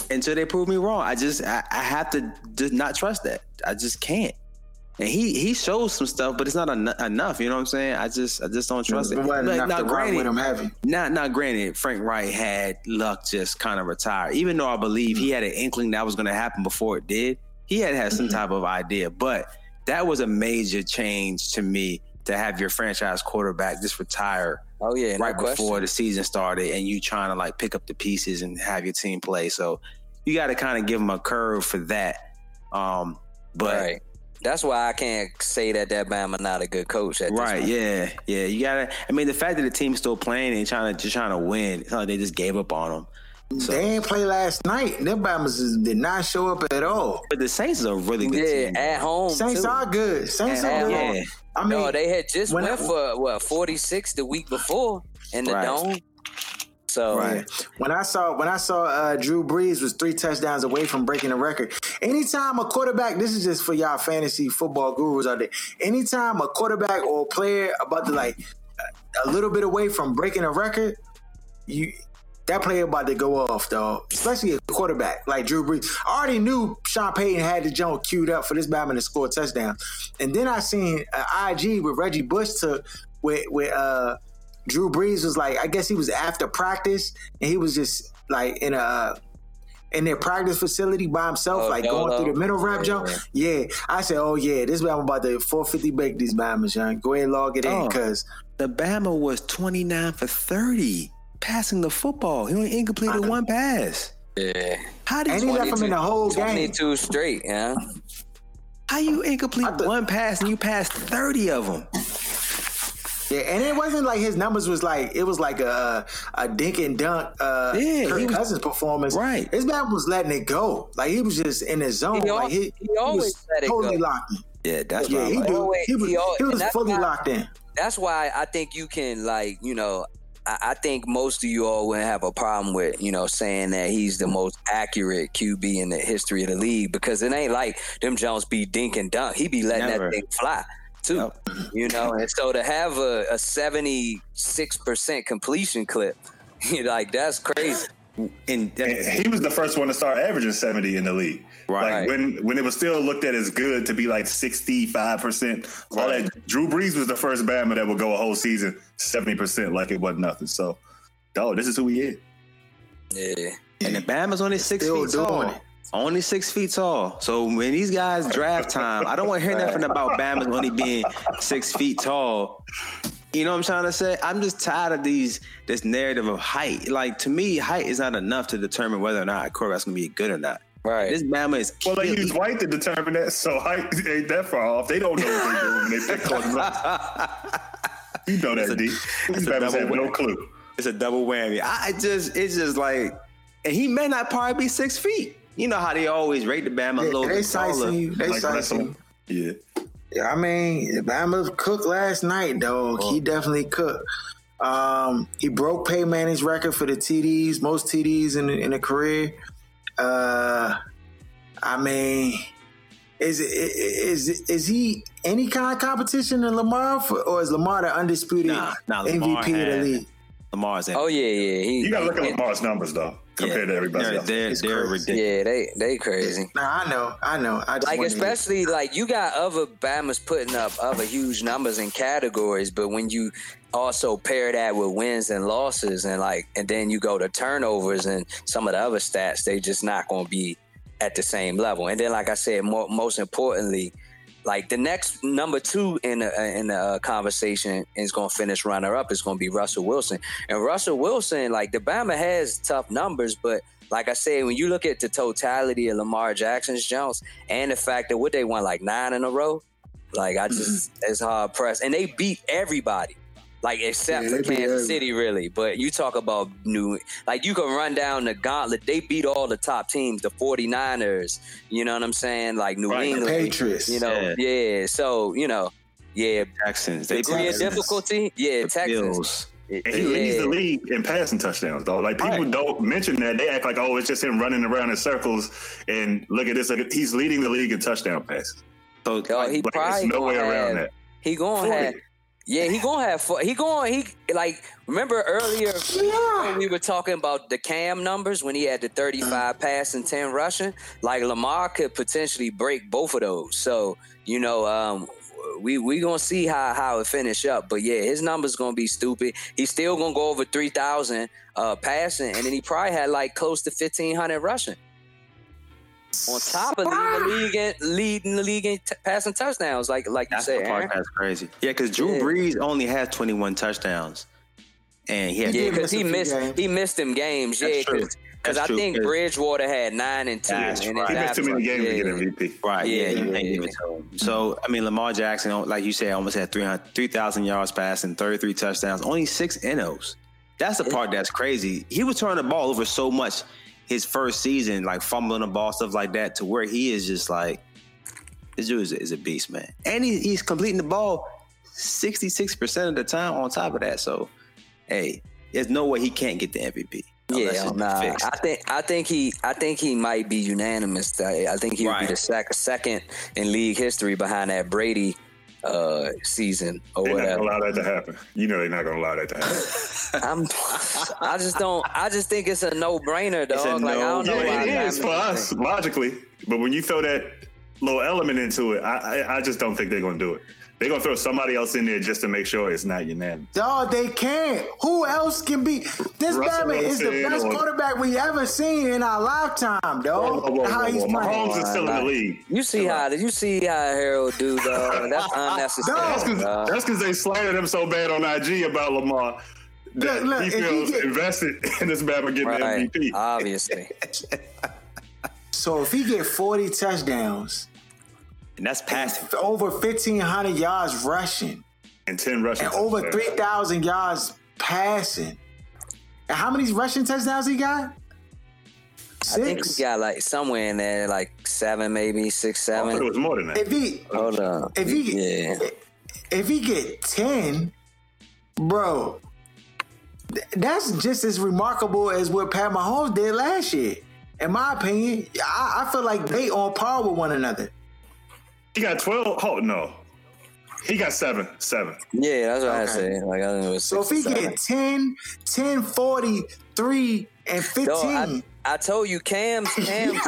until they prove me wrong. I just I, I have to just not trust that. I just can't. And he he shows some stuff, but it's not en- enough. You know what I'm saying? I just I just don't trust it. Now, granted, with him not not granted, Frank Reich had luck just kind of retire. Even though I believe he had an inkling that was going to happen before it did, he had had some type of idea. But that was a major change to me to have your franchise quarterback just retire Oh yeah, no right question. before the season started, and you trying to like pick up the pieces and have your team play. So you got to kind of give them a curve for that. Um, but right. That's why I can't say that that Bama not a good coach. At Right, This yeah, yeah. You gotta. I mean, the fact that the team's still playing and trying to just trying to win, it's not like they just gave up on them. So, They ain't play last night. Their Bama's did not show up at all. but the Saints are a really good yeah, team. at home. Saints too. are good. Saints And are at good. yeah. I mean, no, they had just went I- for what forty six the week before in the Right. dome. So Right. When I saw when I saw uh, Drew Brees was three touchdowns away from breaking the record. Anytime a quarterback, this is just for y'all fantasy football gurus out there. Anytime a quarterback or a player about to like a little bit away from breaking a record, you that player about to go off, dog. Especially a quarterback like Drew Brees. I already knew Sean Payton had the joint queued up for this Batman to score a touchdown, and then I seen an IG with Reggie Bush took with with uh Drew Brees was like, I guess he was after practice, and he was just like in a in their practice facility by himself, Oh, like going dolo. through the middle rap jump. Yeah, I said, oh yeah, this man about to 450 bake these Bama's, young. Go ahead, and log it in, Oh. cause The Bama was twenty nine for thirty passing the football. He only incompleted Uh-huh. one pass. yeah, How did and you he left him in the whole game. twenty two straight. Yeah, how you incomplete I thought- one pass and you passed thirty of them? Yeah, and it wasn't like his numbers was like it was like a a dink and dunk uh Yeah, Kirk was- Cousins performance. Right. His man was letting it go. Like he was just in his zone. He like he, he always was let it totally go. locked in. Yeah, that's Yeah, what he like. do. Always- He was, he al- he was fully why- locked in. that's why I think you can like you know. I I think most of you all wouldn't have a problem with, you know, saying that he's the most accurate QB in the history of the league because it ain't like them Jones be dink and dunk. He be letting Never. that thing fly too, Yep. you know. And so to have a, a 76% completion clip, like that's crazy. And And he was the first one to start averaging 70 in the league. Right. Like when when it was still looked at as good to be like 65%. All Right. that Drew Brees was the first Bama that would go a whole season 70% like it wasn't nothing. So, dog, this is who he is. Yeah. And the Bama's only six Still feet tall. it. Only six feet tall. So when these guys draft time, I don't want to hear nothing about Bama's only being six feet tall. You know what I'm trying to say? I'm just tired of these this narrative of height. Like to me, height is not enough to determine whether or not a quarterback's gonna be good or not. Right. This Bama is Well, they use white to determine that, so height ain't that far off. They don't know what they're doing when they pick quarterbacks. You know that, D. These a Bama's double have no clue. It's a double whammy. I just, it's just like, and he may not probably be six feet. You know how they always rate the Bama a They, little they bit taller. slicing you. They Like slicing wrestling. you. Yeah. Yeah, I mean, Bama cooked last night, dog. He definitely cooked. Um, he broke Peyton Manning's record for the TDs, most TDs in in a career. Uh, I mean, is is is he any kind of competition in Lamar, for, or is Lamar the undisputed Nah, nah, Lamar MVP of the league? Lamar's in. Oh yeah, yeah. He, You gotta look at Lamar's numbers though, compared to everybody they're, else. They're, they're ridiculous. Yeah, they they crazy. Nah, I know, I know. I just Like wanted to- especially like you got other Bama's putting up other huge numbers in categories, but when you also pair that with wins and losses and like and then you go to turnovers and some of the other stats, they just not going to be at the same level. And then like I said, more, most importantly, like the next number two in the in the uh, conversation is going to finish runner up is going to be Russell Wilson. And Russell Wilson, like the Bama has tough numbers, but like I said, when you look at the totality of Lamar Jackson's Jones and the fact that what they won like nine in a row, like I just it's hard pressed, and they beat everybody. Like except Yeah, for Kansas every- City, really. But you talk about new, like you can run down the gauntlet. They beat all the top teams, the 49ers, you know what I'm saying? Like New Right. England, Patriots. you know, Yeah. yeah. So, you know, yeah, Texans. They degree of difficulty, yeah, The Texans. Bills. And he leads the league in passing touchdowns, though. Like people Right. don't mention that. They act like, oh, it's just him running around in circles. And look at this. Look at, he's leading the league in touchdown passes. So, Yo, he Like, probably there's no way gonna around have, that. He gonna 40. have. Yeah, he gonna have. fu- He going. He like. Remember earlier when we were talking about the Cam numbers when he had the thirty-five pass and ten rushing. Like Lamar could potentially break both of those. So you know, um, we we gonna see how how it finish up. But yeah, his numbers gonna be stupid. He's still gonna go over three thousand uh, passing, and then he probably had like close to fifteen hundred rushing. On top of leading the league, in, leading the league in t- passing touchdowns, like like you That's said, the part that's crazy. Yeah, because Drew Yeah. Brees only has 21 touchdowns, and he had Yeah, because he missed games. he missed them games. That's yeah, because I true, think 'cause- Bridgewater had nine and two. That's and right. He missed too many games to get yeah. MVP. Right, yeah, Yeah, you yeah, yeah. it to him. So, I mean, Lamar Jackson, oh, like you said, almost had 300 3,000 yards passing, 33 touchdowns, only six NOs. That's the part that's crazy. He was turning the ball over so much his first season, like fumbling the ball, stuff like that, to where he is just like, this dude is, is a beast, man. And he, he's completing the ball 66% of the time on top of that. So, hey, there's no way he can't get the MVP. Yeah, nah. fixed. I think I think he I think he might be unanimous. I I think he would be the sec- second in league history behind that Brady uh, season or They're not whatever. gonna allow that to happen. You know they're not gonna allow that to happen. I'm, I just don't. I just think it's a no brainer, dog. It's a like I don't know. no- why yeah, it is for us logically, but when you throw that little element into it, I, I, I just don't think they're gonna do it. They're gonna throw somebody else in there just to make sure it's not unanimous. Dog, they can't. Who else can be? This Russell Batman is the best or- quarterback we ever seen in our lifetime, Whoa, dog. whoa, whoa, How whoa, he's whoa. playing. Mahomes is still in the league. You see how Did you see how Harold do though. That's unnecessary. Because dog. that's because they slandered him so bad on IG about Lamar that Look, look, he if he feels get- invested in this Bama getting Right, the MVP. obviously. So if he get 40 touchdowns, and that's passing. over 1,500 yards rushing, and ten rushing. and over 3,000 yards passing, and how many rushing touchdowns he got? I think Six. he got like somewhere in there, like seven, maybe six, I thought it was more than that. If he Hold on. if he yeah, if he get 10, bro, that's just as remarkable as what Pat Mahomes did last year. In my opinion, I, I feel like they on par with one another. He got twelve. Oh no, he got seven. Seven. yeah, that's what I Okay. say. Like I think it was. So if he get 10, 10, 40, 3, and 15, No, I, I told you Cam's Cam's,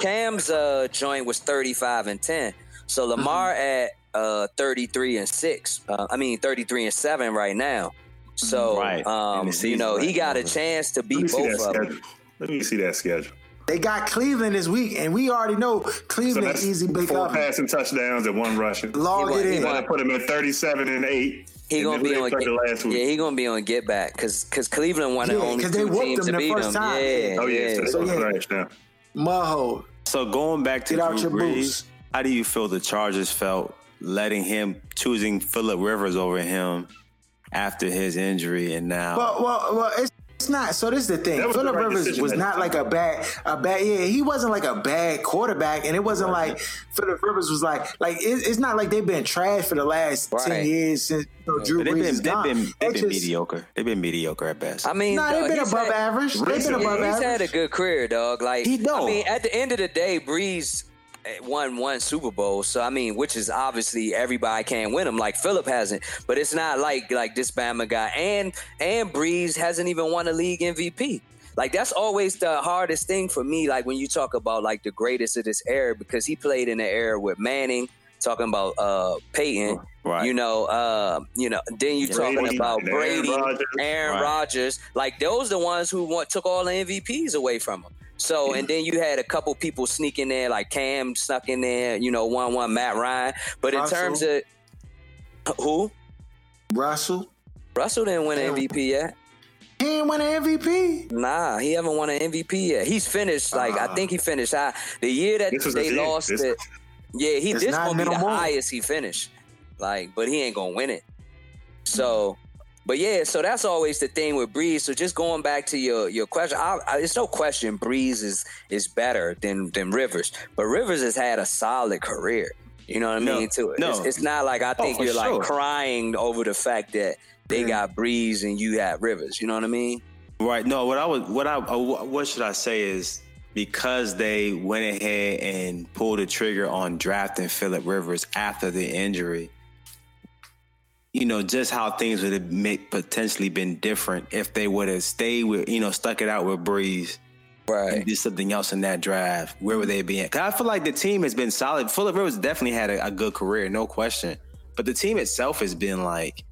Cam's uh, joint was 35 and 10. So Lamar Mm-hmm. at uh, 33 and 6. Uh, I mean 33 and 7 right now. So Right. Um, the you know, season, he right. got a chance to beat both of them. Let me see that schedule. They got Cleveland this week, and we already know Cleveland that's easy big four up. passing touchdowns and one rushing. Log He it won- he in. So won. that put him at thirty-seven and eight. He gonna be on get, the last week. yeah. He gonna be on get back because because Cleveland won the Yeah, only 'cause they two whooped teams them to the beat first them. time. Yeah, Oh yeah, so So, that's yeah. trash now. Maho. So going back to Get out Drew your Brees, boots. how do you feel the Chargers felt letting him choosing Philip Rivers over him after his injury, and now. Well, well, well, it's. It's not. So this is the thing. That was the Philip right Rivers was not like a bad, a bad. Yeah, he wasn't like a bad quarterback, and it wasn't like Philip Rivers was like, like it, it's not like they've been trash for the last ten years since you know, Drew they've Brees been is they've gone. been They they've been just- mediocre. They've been mediocre at best. I mean, Nah, they've been above had- average. They've been above He's average. had a good career, dog. Like He don't. I mean, at the end of the day, Brees eh, won one Super Bowl. So I mean, which is obviously everybody can't win them. Like Philip hasn't, but it's not like like this Bama guy and and Brees hasn't even won a league MVP. Like that's always the hardest thing for me. Like when you talk about like the greatest of this era, because he played in the era with Manning. Talking about uh Peyton, Right. you know, uh, you know. Then you talking Brady about and Aaron Brady, Rodgers. Aaron Right. Rodgers, like those the ones who want, took all the MVPs away from him. So and then you had a couple people sneak in there, like Cam snuck in there, you know, one one Matt Ryan. But in Russell. terms of who Russell, Russell didn't win Yeah. an MVP yet. he ain't win an MVP. Nah, he haven't won an MVP yet. He's finished like I ah. think he finished high. The year that they his year. lost This- it. Yeah, he this not gonna be the more. highest he finished. Like, but he ain't gonna win it. So, but yeah, so that's always the thing with Brees. So just going back to your your question, I, I, it's no question Brees is is better than than Rivers, but Rivers has had a solid career. You know what I No, mean? Too. no. It's, it's not like I think for you're sure. like crying over the fact that they got Brees and you got Rivers. You know what I mean? Right. No, what I would, what I, uh, what should I say is because they went ahead and pulled the trigger on drafting Philip Rivers after the injury. You know, just how things would have potentially been different if they would have stayed with, you know, stuck it out with Brees and Right. did something else in that draft. Where would they be at? Because I feel like the team has been solid. Philip Rivers definitely had a, a good career, no question. But the team itself has been like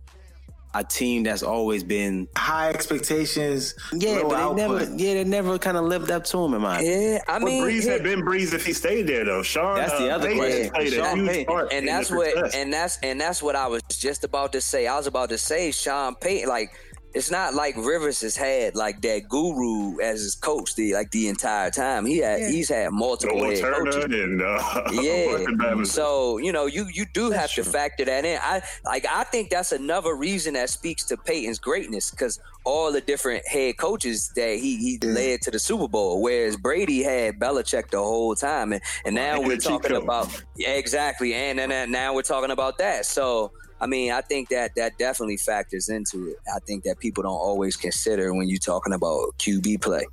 a team that's always been High expectations. yeah, low but they output. never, yeah, they never kind of lived up to him in my. Yeah, I But mean, Brees here- had been Brees if he stayed there though. Sean, That's the uh, other Payton question. Played Sean Payton. part and that's what success. and that's and that's what I was just about to say. I was about to say Sean Payton, like it's not like Rivers has had like that guru as his coach the like the entire time. He had he's had multiple Joel head Turner coaches. and uh, Yeah. So you know, you you do have to factor that in. I like I think that's another reason that speaks to Peyton's greatness because all the different head coaches that he he led to the Super Bowl, whereas Brady had Belichick the whole time, and and now And we're talking about yeah, exactly, and and then now we're talking about that. So. I mean, I think that that definitely factors into it. I think that people don't always consider when you're talking about QB play.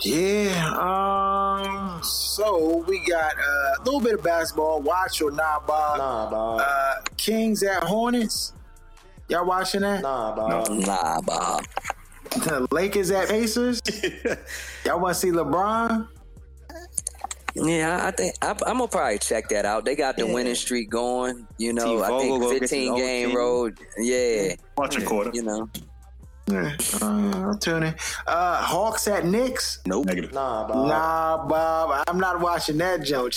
Yeah. Um. So we got uh, a little bit of basketball. Watch or not, Bob? Nah, Bob. Uh, Kings at Hornets. Y'all watching that? nah, Bob. Nah, Bob. The Lakers at Pacers. Y'all want to see LeBron? Yeah, I think I, I'm gonna probably check that out. They got the winning streak going. You know, T. I Vogel go think 15 game road. Yeah, Watch a quarter. you know. Yeah. Uh, I'm tuning. Uh, Hawks at Knicks. Nope. Negative. Nah, Bob. Nah, Bob. I'm not watching that joke.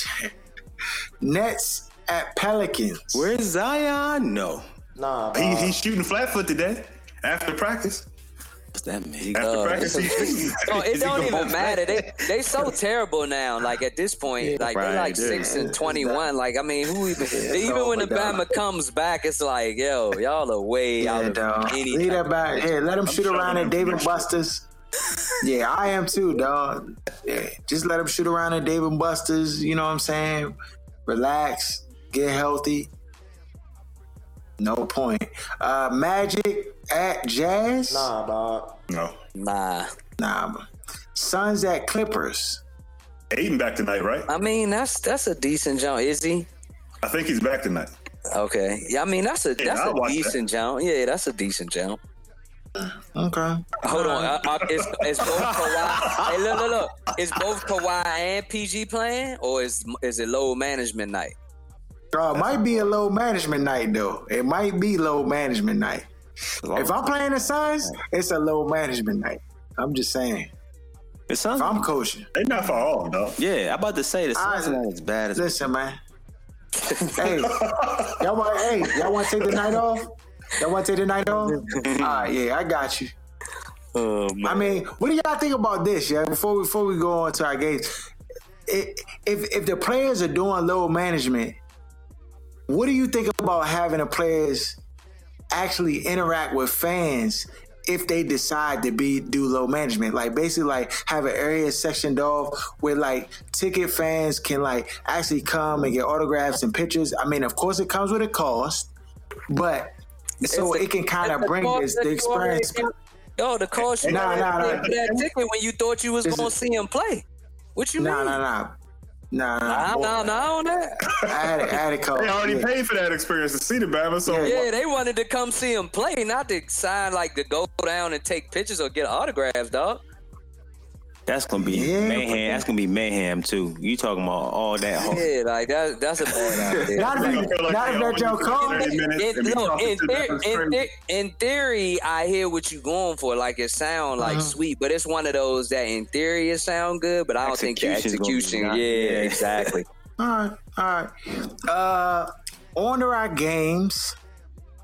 Nets at Pelicans. Where's Zion? No. Nah, Bob. He, he's shooting flat foot today after practice. What's that mean? After Uh, practice, No, it Is he don't even matter. They they so terrible now. Like at this point, like right, they're like yeah. six and twenty one. Like I mean, who even even when the. Bama comes back, it's like yo, y'all are way out Yeah, of any. Leave that of back. position. Hey, let him shoot shoving around at David from Busters. yeah, I am too, dog. Yeah, just let them shoot around at Dave & Busters. You know what I'm saying? Relax, get healthy. No point. Uh, Magic at Jazz. Nah, Bob. no. Nah, Nah. Suns at Clippers. Ayton back tonight, right? I mean that's that's a decent jump. Is he? I think he's back tonight. Okay. Yeah, I mean that's a Yeah, that's I'll a watch that. decent jump. Yeah, that's a decent jump. Okay. Hold on, uh, uh, is, is both Kawhi? hey, look, look, look. Is both Kawhi and PG playing, or is is it low management night? Uh, it might be a low management night though. It might be low management night. If I'm playing the Suns, it's a low management night. I'm just saying. It sounds. If I'm coaching, They not far off, though. yeah, I'm about to say the I- Suns not as bad as. listen, man. hey, y'all want? Hey, y'all want to take the night off? Y'all want to take the night off? All right, yeah, I got you. Oh, I mean, what do y'all think about this? Yeah, before before we go on to our games, if if the players are doing low management, what do you think about having the players actually interact with fans if they decide to be do low management? Like basically like have an area sectioned off where like ticket fans can like actually come and get autographs and pictures. I mean, of course it comes with a cost, but so a- it can kind of bring this the experience. Yo, the cost you Nah, nah, nah. that ticket when you thought you was gonna see him play. What you Nah, mean? nah, nah. Nah, Nah, nah, nah, nah on that. I had it, I had it called. They already yeah. paid for that experience to see the Bama, so Yeah, they wanted to come see him play, not to sign like to go down and take pictures or get autographs, dog. That's gonna be Yeah, mayhem. That's gonna be mayhem too. You talking about all that? Whole, Yeah, like that, that's a bad idea. Not if, you, feel like not they if all that Joe Cole. In, no, in, to in, straight. in theory, I hear what you're going for. Like it sound like Uh-huh. sweet, but it's one of those that in theory it sound good, but I don't think the Execution's be execution. not- Yeah, yeah. exactly. All right, all right. Uh, on to our games.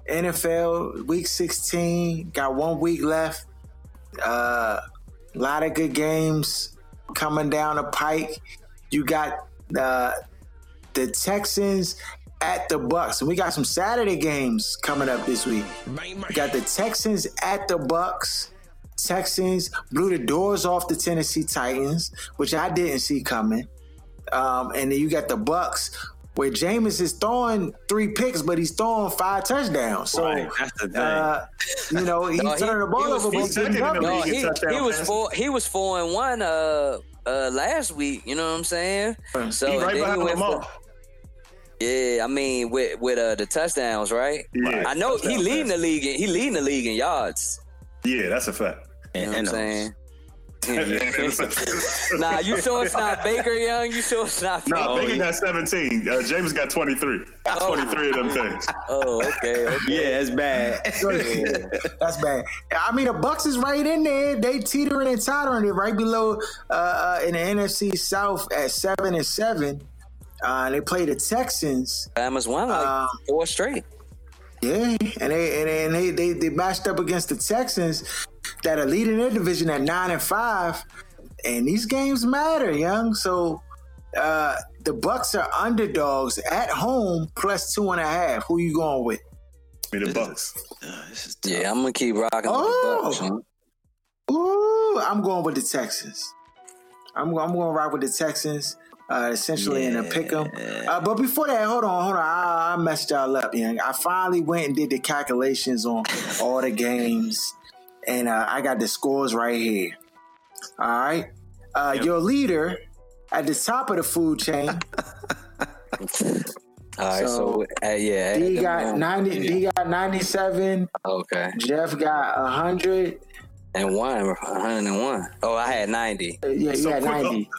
NFL Week 16 got one week left. Uh, a lot of good games coming down the pike. You got uh, the Texans at the Bucks, we got some Saturday games coming up this week. We got the Texans at the Bucks. Texans blew the doors off the Tennessee Titans, which I didn't see coming. Um, and then you got the Bucks, where Jameis is throwing three picks, but he's throwing five touchdowns. So, Right, that's the thing. uh, you know, he's No, he- turning the ball he was- over, but he he's getting second in the double. No, league he, he was four. He was four and one. Uh, uh, last week. You know what I'm saying? So He right behind went Lamar. for- yeah, I mean with with uh, the touchdowns, right? Yeah, I know he touchdown leading the league. In, he leading the league in yards. Yeah, that's a fact. You know and, what I'm and, saying? nah, you sure it's not Baker Young? You sure it's not? Nah, Baker? Baker got 17. Uh, Jameis got 23. 23 of them things. Oh, okay. okay. yeah, it's bad. That's bad. I mean, the Bucks is right in there. They teetering and tottering it right below uh, uh, in the NFC South at seven and seven. Uh, they play the Texans. Bama's won like Um, four straight. Yeah, and they and, they, and they, they they matched up against the Texans that are leading their division at nine and five, and these games matter, young. So uh, the Bucks are underdogs at home plus two and a half. Who you going with? I mean, the Bucks. Is tough. Yeah, I'm gonna keep rocking Oh. with the Bucks. man. Ooh, I'm going with the Texans. I'm I'm going to rock with the Texans. Uh, essentially in a pick 'em. Uh, but before that, hold on, hold on. I, I messed y'all up, young. I finally went and did the calculations on all the games, and uh, I got the scores right here. All right, uh, your leader at the top of the food chain, All right, so, So, uh, yeah, D got them on. ninety. D got ninety-seven. Okay, Jeff got hundred. and one, 101. Oh, I had 90. Yeah, you So got quick ninety.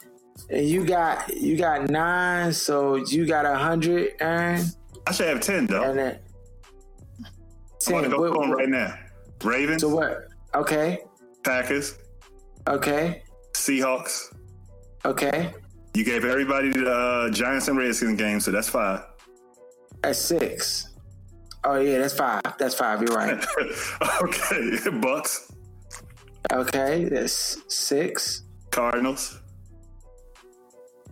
And you got you got nine, so you got a hundred, Aaron, I should have 10, though. and then I'm to ten. go What- for 'em what- right now. Ravens, So what? Okay, Packers, okay, Seahawks. okay. You gave everybody the uh, Giants and Redskins game, so that's five. That's six. Oh yeah, that's five. That's five. You're right. okay, Bucks, Okay, that's six. Cardinals,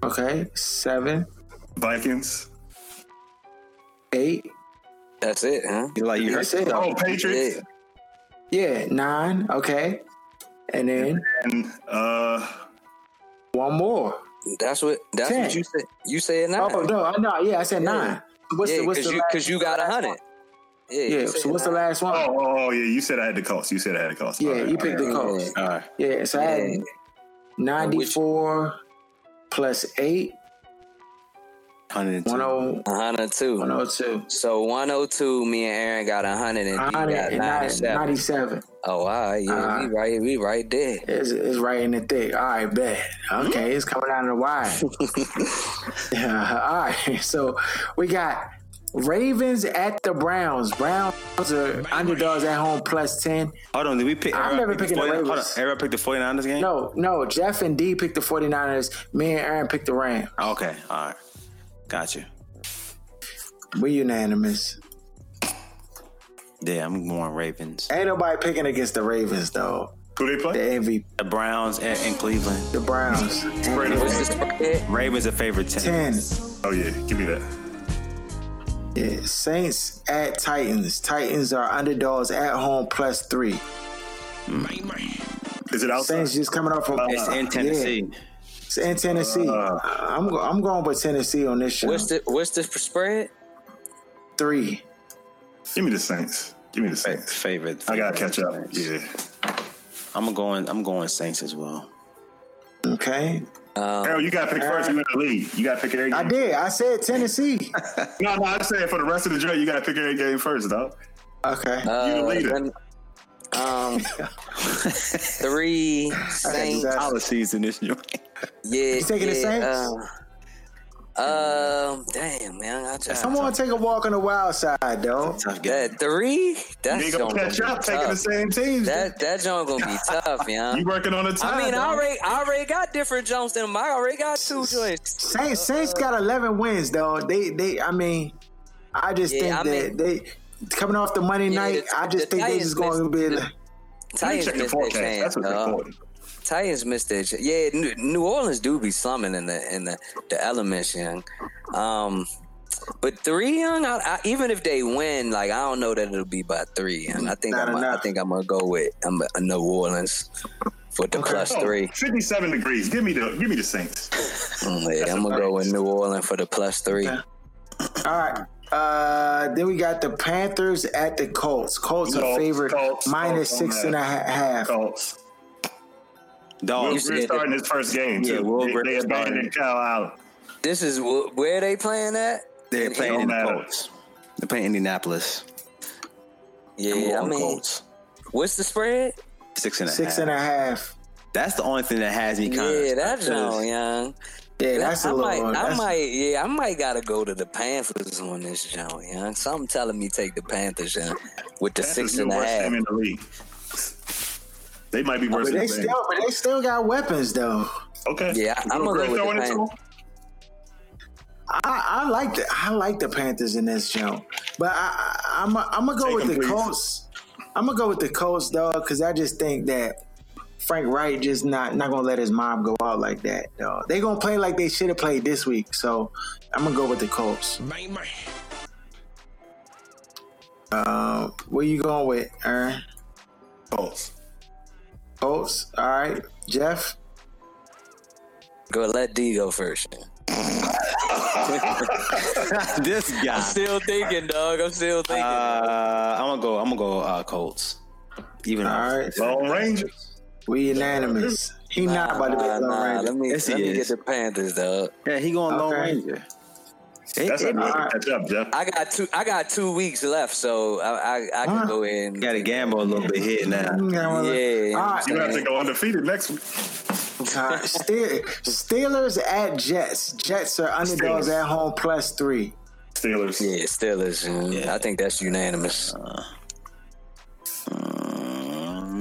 Okay, seven, Vikings. eight. That's it, huh? You like you heard it. Oh, Patriots. Yeah, nine. Okay, and then And uh, one more. That's what. That's Ten. what you said. You said nine. Oh no, I know. Yeah, I said Yeah. nine. What's yeah, the what's because the you last- because you got a hundred. Yeah. Yeah. So said what's the last one? oh, oh, oh, yeah, you said I had the cost. You said I had the cost. Yeah, All right, you picked right. the cost. All right. Yeah, so I had 94 plus 8, 102. 10- 102. 102. So 102, me and Aaron got 100 and you got 97. 97. Oh, all right. Yeah, Uh, we right. We right there. It's, it's right in the thick. All right, bet. Okay, it's coming out of the wire. yeah, all right, so we got Ravens at the Browns. Browns are underdogs at home plus 10. Hold on, did we pick? I'm everybody never picked picking the 49 Hold on, Ravens. everybody picked the 49ers game? No, no, Jeff and D picked the 49ers. Me and Aaron picked the Rams. Okay, all right. Got you. We unanimous. Yeah, I'm going Ravens. Ain't nobody picking against the Ravens, though. Who they play? the? MVP. The Browns and, and Cleveland. The Browns. Brady. What's the spread? Ravens a favorite ten. Ten. Oh yeah, give me that. Yeah. Saints at Titans. Titans are underdogs at home plus three. Mm. Is it outside? Saints just coming off from It's in Tennessee. Yeah, it's in Tennessee. I'm go- I'm going with Tennessee on this show. What's the what's the spread? three? Give me the Saints. Give me the Saints. Favorite. I gotta catch up. Saints. Yeah. I'm going. I'm going Saints as well. Okay. Harold, you gotta pick first. You in the lead. You gotta pick every I game. did. I said Tennessee. No, no, I'm saying for the rest of the journey, you gotta pick every game first, though. Okay. You the Uh, leader. Then, um, three Saints. that. Policies in this joint. Yeah, You taking the yeah, Saints? Uh, um, damn man, I just Someone to take a walk on the wild side, though. Tough game. that three. That's You gonna gonna catch be up taking the same teams. That that joint gonna be tough, yeah. you working on the time. I mean, I already, I already got different jumps than them. I already got two joints. Saints Saints got 11 wins though. They they I mean, I just Yeah, think I that mean- they coming off the Monday Yeah, night. the- I just the think they Titans just going to be. the- like- Titans check the missed their forecast. chance. That's what's dog. important. Titans missed their chance. Yeah, New, New Orleans do be slumming in the in the, the elements, young. Um, but three, young. I, I, even if they win, like I don't know that it'll be by three. And I think Not I'm, I think I'm gonna go with I'm a New Orleans for the plus Oh, three. 57 degrees. Give me the give me the Saints. Mm, yeah, I'm gonna go with New Orleans for the plus three. Okay. All right. Uh, then we got the Panthers at the Colts. Colts are favorite Colts, minus Colts on six that. and a ha- half. Colts. Dog. Will You said Grier starting his first game Yeah, too. Will they, they abandoned Kyle Allen. This is wh- where they playing at. They're And playing don't in the. Colts. They're playing Indianapolis. Yeah, I'm I going mean, Colts. what's the spread? Six and a half. Six and a half. That's the only thing that has me kind of. Yeah, that's on, young. Yeah, that's I a might, little. I that's- might, yeah, I might gotta go to the Panthers on this joint, young. Something telling me take the Panthers, young, with the That's six the and a worst half. team in the league. They might be worse But than they the still, but they still got weapons though. Okay. Yeah, I- I'm gonna go with the it to Pan- him? I, I like the I like the Panthers in this jump, but I, I, I'm I'm gonna go Take with them, the please. Colts. I'm gonna go with the Colts, dog, because I just think that Frank Reich just not not gonna let his mob go out like that, dog. They gonna play like they should have played this week, so I'm gonna go with the Colts. Um, where you going with, Aaron? Colts. Colts. All right, Jeff. Go let D go first. this guy. Still thinking, dog. I'm still thinking. Uh, I'm gonna go. I'm gonna go uh, Colts. Even All right, Lone Ranger. We unanimous. He not about to be Nah, a Lone Ranger. let me Yes, he let me get the Panthers, dog. yeah, he going Lone Okay. Ranger. It- That's it- how you catch up, Jeff. I got two. I got two weeks left, so I I, I can Huh? go in. got to gamble a little bit here now. Yeah. All right, You have to go undefeated next week. Uh, Ste- Steelers at Jets. Jets are underdogs Steelers. at home plus three. Steelers. Yeah, Steelers. Yeah. I think that's unanimous. Um,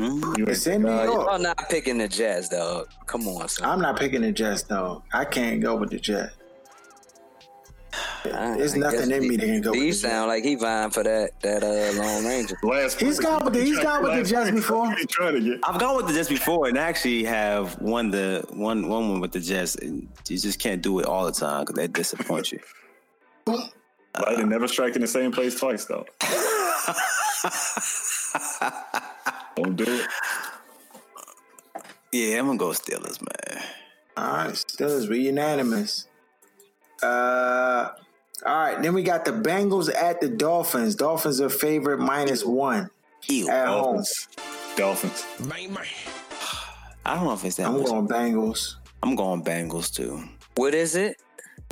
You It's ain't- in New Uh, York. y'all not picking the Jets, dog. Come on, son. I'm not picking the Jets though. I can't go with the Jets. There's nothing in me D- that can go with D the sound like he vying for that that uh Lone Ranger. Last He's place. gone with the- he's gone with the Last Jets before. He's trying to get. I've gone with the Jets before and actually have won the one one one with the Jets. And you just can't do it all the time because they disappoint you. Lightning never strike in the same place twice, though. Don't do it. Yeah, I'm gonna go Steelers, man. All right, Steelers, we unanimous. Uh, all right, then we got the Bengals at the Dolphins. Dolphins are favorite minus one Ew. at home. Dolphins. Dolphins. I don't know if it's that I'm much. going Bengals. I'm going Bengals too. What is it?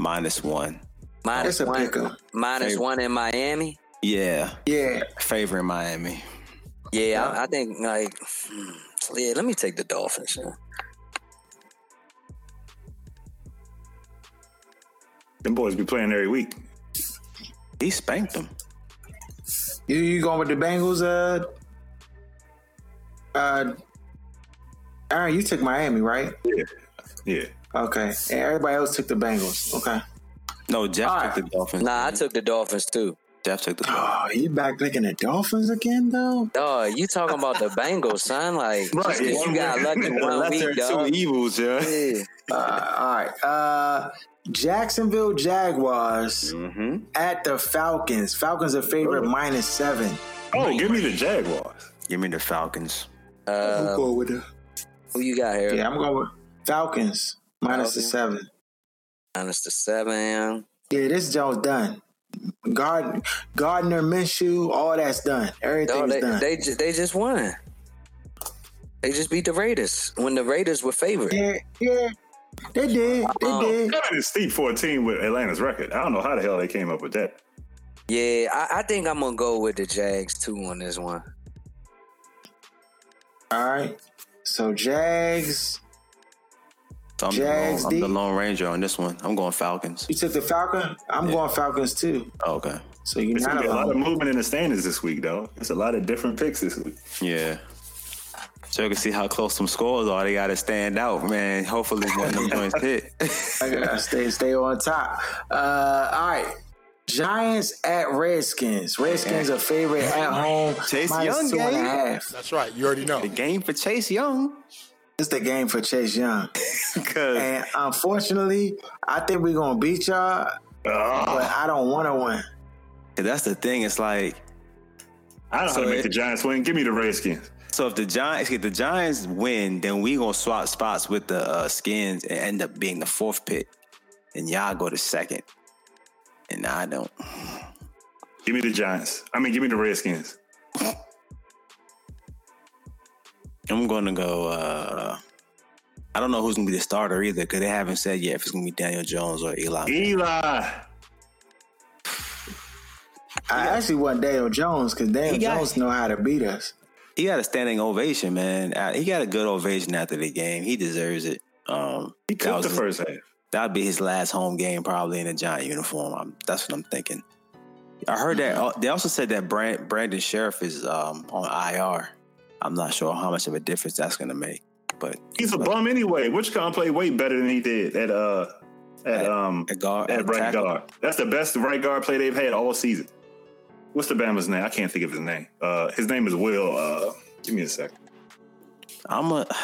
Minus one. Minus It's a one. pick'em. Minus Favorite. one in Miami. Yeah, Yeah, favorite Miami. Yeah, I, I think like yeah. Let me take the Dolphins. Yeah. Them boys be playing every week. He spanked them. you you going with the Bengals? Uh, uh, Aaron, you took Miami, right? Yeah. Yeah. Okay, and everybody else took the Bengals. Okay, No, Jeff All took right. the Dolphins. Nah, I took the Dolphins too. Jeff took the Oh, you back picking the Dolphins again, though? Dog, you talking about the Bengals, son? Like, Right, just 'cause one you got lucky one Lesser week, of two evils, yeah. Yeah. Uh, all right. Uh, Jacksonville Jaguars Mm-hmm. at the Falcons. Falcons are favorite minus seven. Oh, give me the Jaguars. Give me the Falcons. I'm Uh, going with the who you got here? yeah. I'm going with Falcons minus the seven. Minus the seven. Yeah, this Jones done. Gard- Gardner Minshew, all that's done. Everything's Dog, they, done. they ju- they just won. They just beat the Raiders when the Raiders were favored. yeah, yeah, they did. They Oh. did. That is steep for a team with Atlanta's record. I don't know how the hell they came up with that. Yeah, I, I think I'm gonna go with the Jags too on this one. All right. So Jags, So I'm, Jags, the lone, I'm the Lone Ranger on this one. I'm going Falcons. you took the Falcon. I'm going Falcons too. Oh, okay. So you're gonna be a lot of movement in the standings this week, though. It's a lot of different picks this week. Yeah. So you can see how close some scores are. They got to stand out, man. Hopefully, one of them joints hit. I gotta stay stay on top. Uh, all right. Giants at Redskins. Redskins are favorite at home. Chase minus Young two and game. That's right. You already know. the game for Chase Young. It's the game for Chase Young. Because And unfortunately, I think we're gonna beat y'all, but I don't wanna win. that's the thing. It's like, I don't know how to make it- the Giants win. Give me the Redskins. so if the Giants if the Giants win, then we gonna swap spots with the uh, Skins and end up being the fourth pick, and y'all go to second, and I don't. Give me the Giants. I mean, give me the Redskins. I'm gonna go. uh I don't know who's gonna be the starter either, because they haven't said yet if it's gonna be Daniel Jones or Eli. Eli. I actually want Daniel Jones because Daniel got- Jones know how to beat us. He got a standing ovation, man. Uh, He got a good ovation after the game. He deserves it. Um, He that took was the his- first half. That'd be his last home game, probably in a giant uniform. I'm, that's what I'm thinking. I heard that uh, they also said that Brand, Brandon Scherff is um, on IR. I'm not sure how much of a difference that's going to make, but He's a bum anyway. Which can play way better than he did at uh at um at guard, at at right tackle. guard. That's the best right guard play they've had all season. What's the Bama's name? I can't think of his name. Uh, his name is Will. Uh, give me a second. I'm a.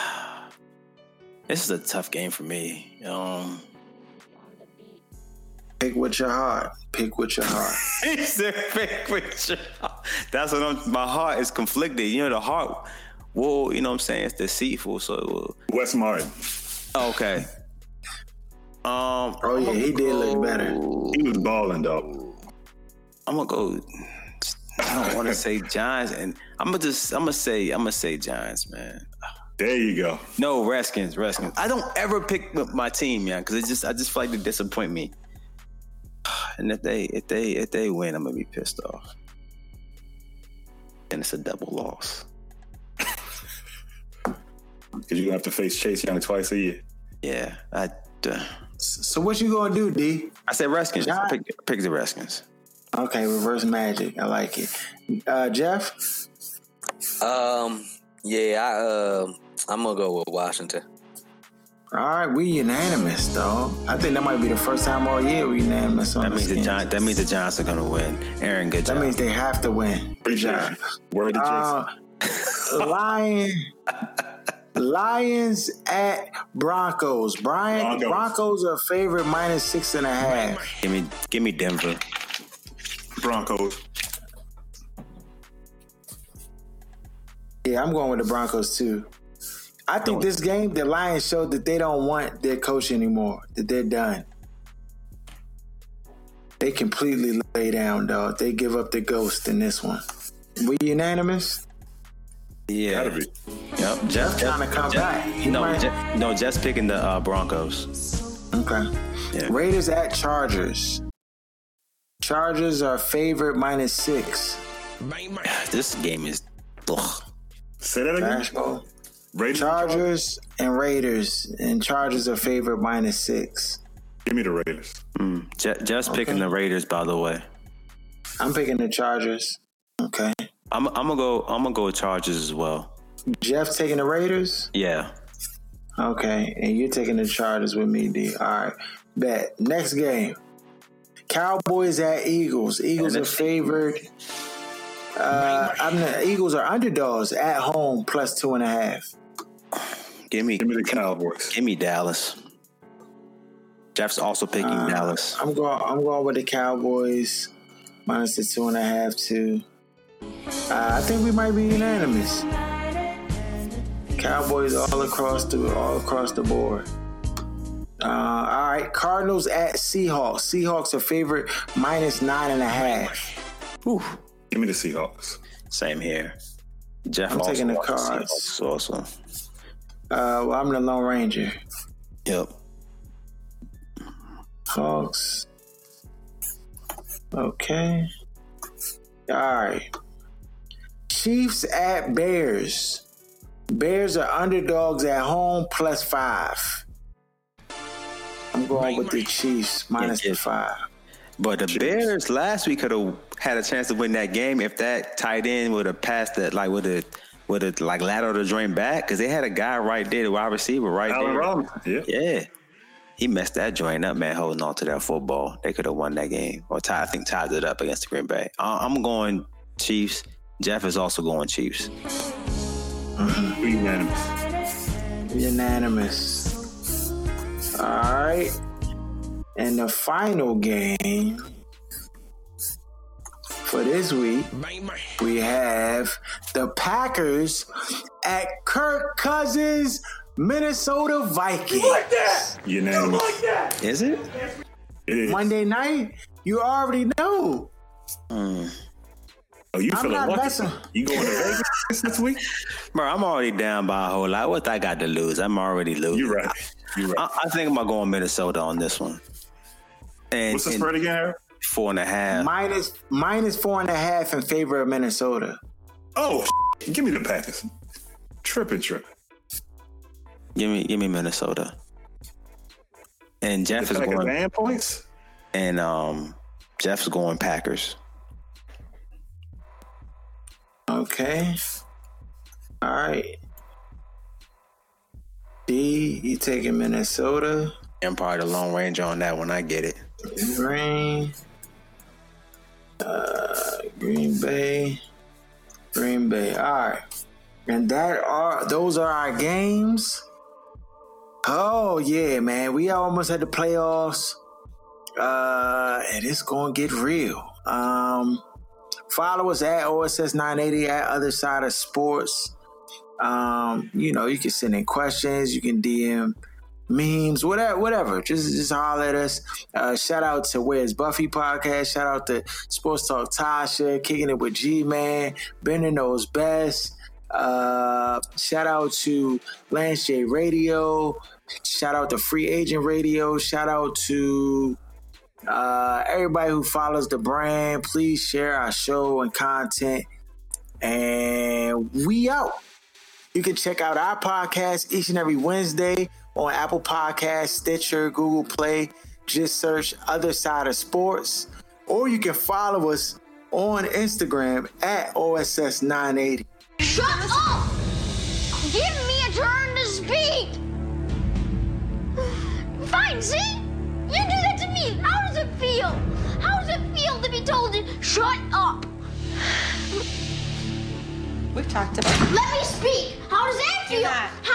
This is a tough game for me. Um, Pick with your heart. Pick with your heart. he said, "Pick with your heart." That's what I'm. My heart is conflicted. You know, the heart. Well, you know what I'm saying? It's deceitful. So, it will- Wes Martin. okay. Um, Oh yeah, he did look better. He was balling though. I'm gonna go. I don't want to say Giants, and I'm gonna just. I'm gonna say. I'm gonna say Giants, man. There you go. No, Redskins, Redskins. I don't ever pick my team, man, because it just. I just feel like they disappoint me. And if they, if they, if they win, I'm gonna be pissed off. And it's a double loss. Because you're gonna have to face Chase Young twice a year. Yeah, I. Uh, So what you gonna do, D? I said Redskins. Giants. Pick, pick the Redskins. Okay, reverse magic. I like it. Uh, Jeff. Um, yeah, I uh, I'm gonna go with Washington. All right, we unanimous, though. I think that might be the first time all year we unanimous on That the means the Skins. Giants. That means the Giants are gonna win. Aaron, good job. That means they have to win. Good Appreciate job. you. Word to Jason. Uh, Lion, Lions at Broncos. Brian, Broncos. Broncos are favorite minus six and a half. give me, give me Denver. Broncos. Yeah, I'm going with the Broncos too. I think this game, the Lions showed that they don't want their coach anymore. That they're done. They completely lay down, dog. They give up the ghost in this one. We unanimous? Yeah. Gotta be. Yep. Jeff trying to come Jeff- back. He no, might- Je- no, just picking the uh, Broncos. Okay. Yeah. Raiders at Chargers. Chargers are favorite minus six. This game is. Ugh. Say that again. Basketball. Raiders. Chargers and Raiders, and Chargers are favorite minus six. Give me the Raiders. Mm. Je- just picking the Raiders, by the way. I'm picking the Chargers. Okay. I'm, I'm gonna go. I'm gonna go with Chargers as well. Jeff taking the Raiders. Yeah. Okay, and you're taking the Chargers with me, D. All right. Bet. Next game. Cowboys at Eagles. Eagles are favored. Uh, I'm the Eagles are underdogs at home plus two and a half. Give me, Give me the Cowboys. give me Dallas. Jeff's also picking Uh, Dallas. I'm going. I'm going with the Cowboys minus the two and a half. Too. Uh, I think we might be unanimous. Cowboys all across the all across the board. Uh, all right, Cardinals at Seahawks. Seahawks are favorite minus nine and a half. Whew. Give me the Seahawks. Same here. Jeff I'm taking the Cards. Seahawks Also, Uh, well, I'm the Lone Ranger. yep. Hawks. Okay. All right. Chiefs at Bears. Bears are underdogs at home plus five. I'm going with the Chiefs minus Yeah, the five. But the Bears last week could have had a chance to win that game if that tight end would have passed that, like, would have, would have like lateral to joint back because they had a guy right there, the wide receiver right Allen there. Robinson. Yeah. Yeah. He messed that joint up, man, holding on to that football. They could have won that game. Or tie, I think tied it up against the Green Bay. I- I'm going Chiefs. Jeff is also going Chiefs. We unanimous. Unanimous. All right. And the final game for this week, we have the Packers at Kirk Cousins, Minnesota Vikings. You like that? Unanimous. Is it? It is. Monday night, you already know. Oh, you I'm feeling not lucky? messing. You going to Vegas this week? Bro, I'm already down by a whole lot. What I got to lose? I'm already losing. You right. You right. I, I think I'm going Minnesota on this one. And, What's the and spread again, Harry? Four and a half. Minus minus four and a half in favor of Minnesota. Oh, give me the Packers. Tripping, tripping. Give me, give me Minnesota. And Jeff Is is like going, man points? and um, Jeff's going Packers. Okay. All right. D, you taking Minnesota. I'm probably the long range on that one. I get it. Green. Green Bay. Green Bay. All right. And that are those are our games. Oh yeah, man. We almost had the playoffs. Uh and it's gonna get real. Um follow us at OSS 980 at other side of sports. Um, you know, you can send in questions, you can DM memes, whatever, whatever. Just just holler at us. Uh, shout out to Where's Buffy podcast. Shout out to Sports Talk Tasha, kicking it with G Man, Bender knows best. Uh, shout out to Lance J Radio. Shout out to Free Agent Radio. Shout out to uh, everybody who follows the brand. Please share our show and content. And we out. You can check out our podcast each and every Wednesday on Apple Podcasts, Stitcher, Google Play. Just search Other Side of Sports. Or you can follow us on Instagram at OSS980. Shut up! Give me a turn to speak! Fine, see? You do that to me. How does it feel? How does it feel to be told to shut up? We've talked about Let me speak. How does that feel? You're not. How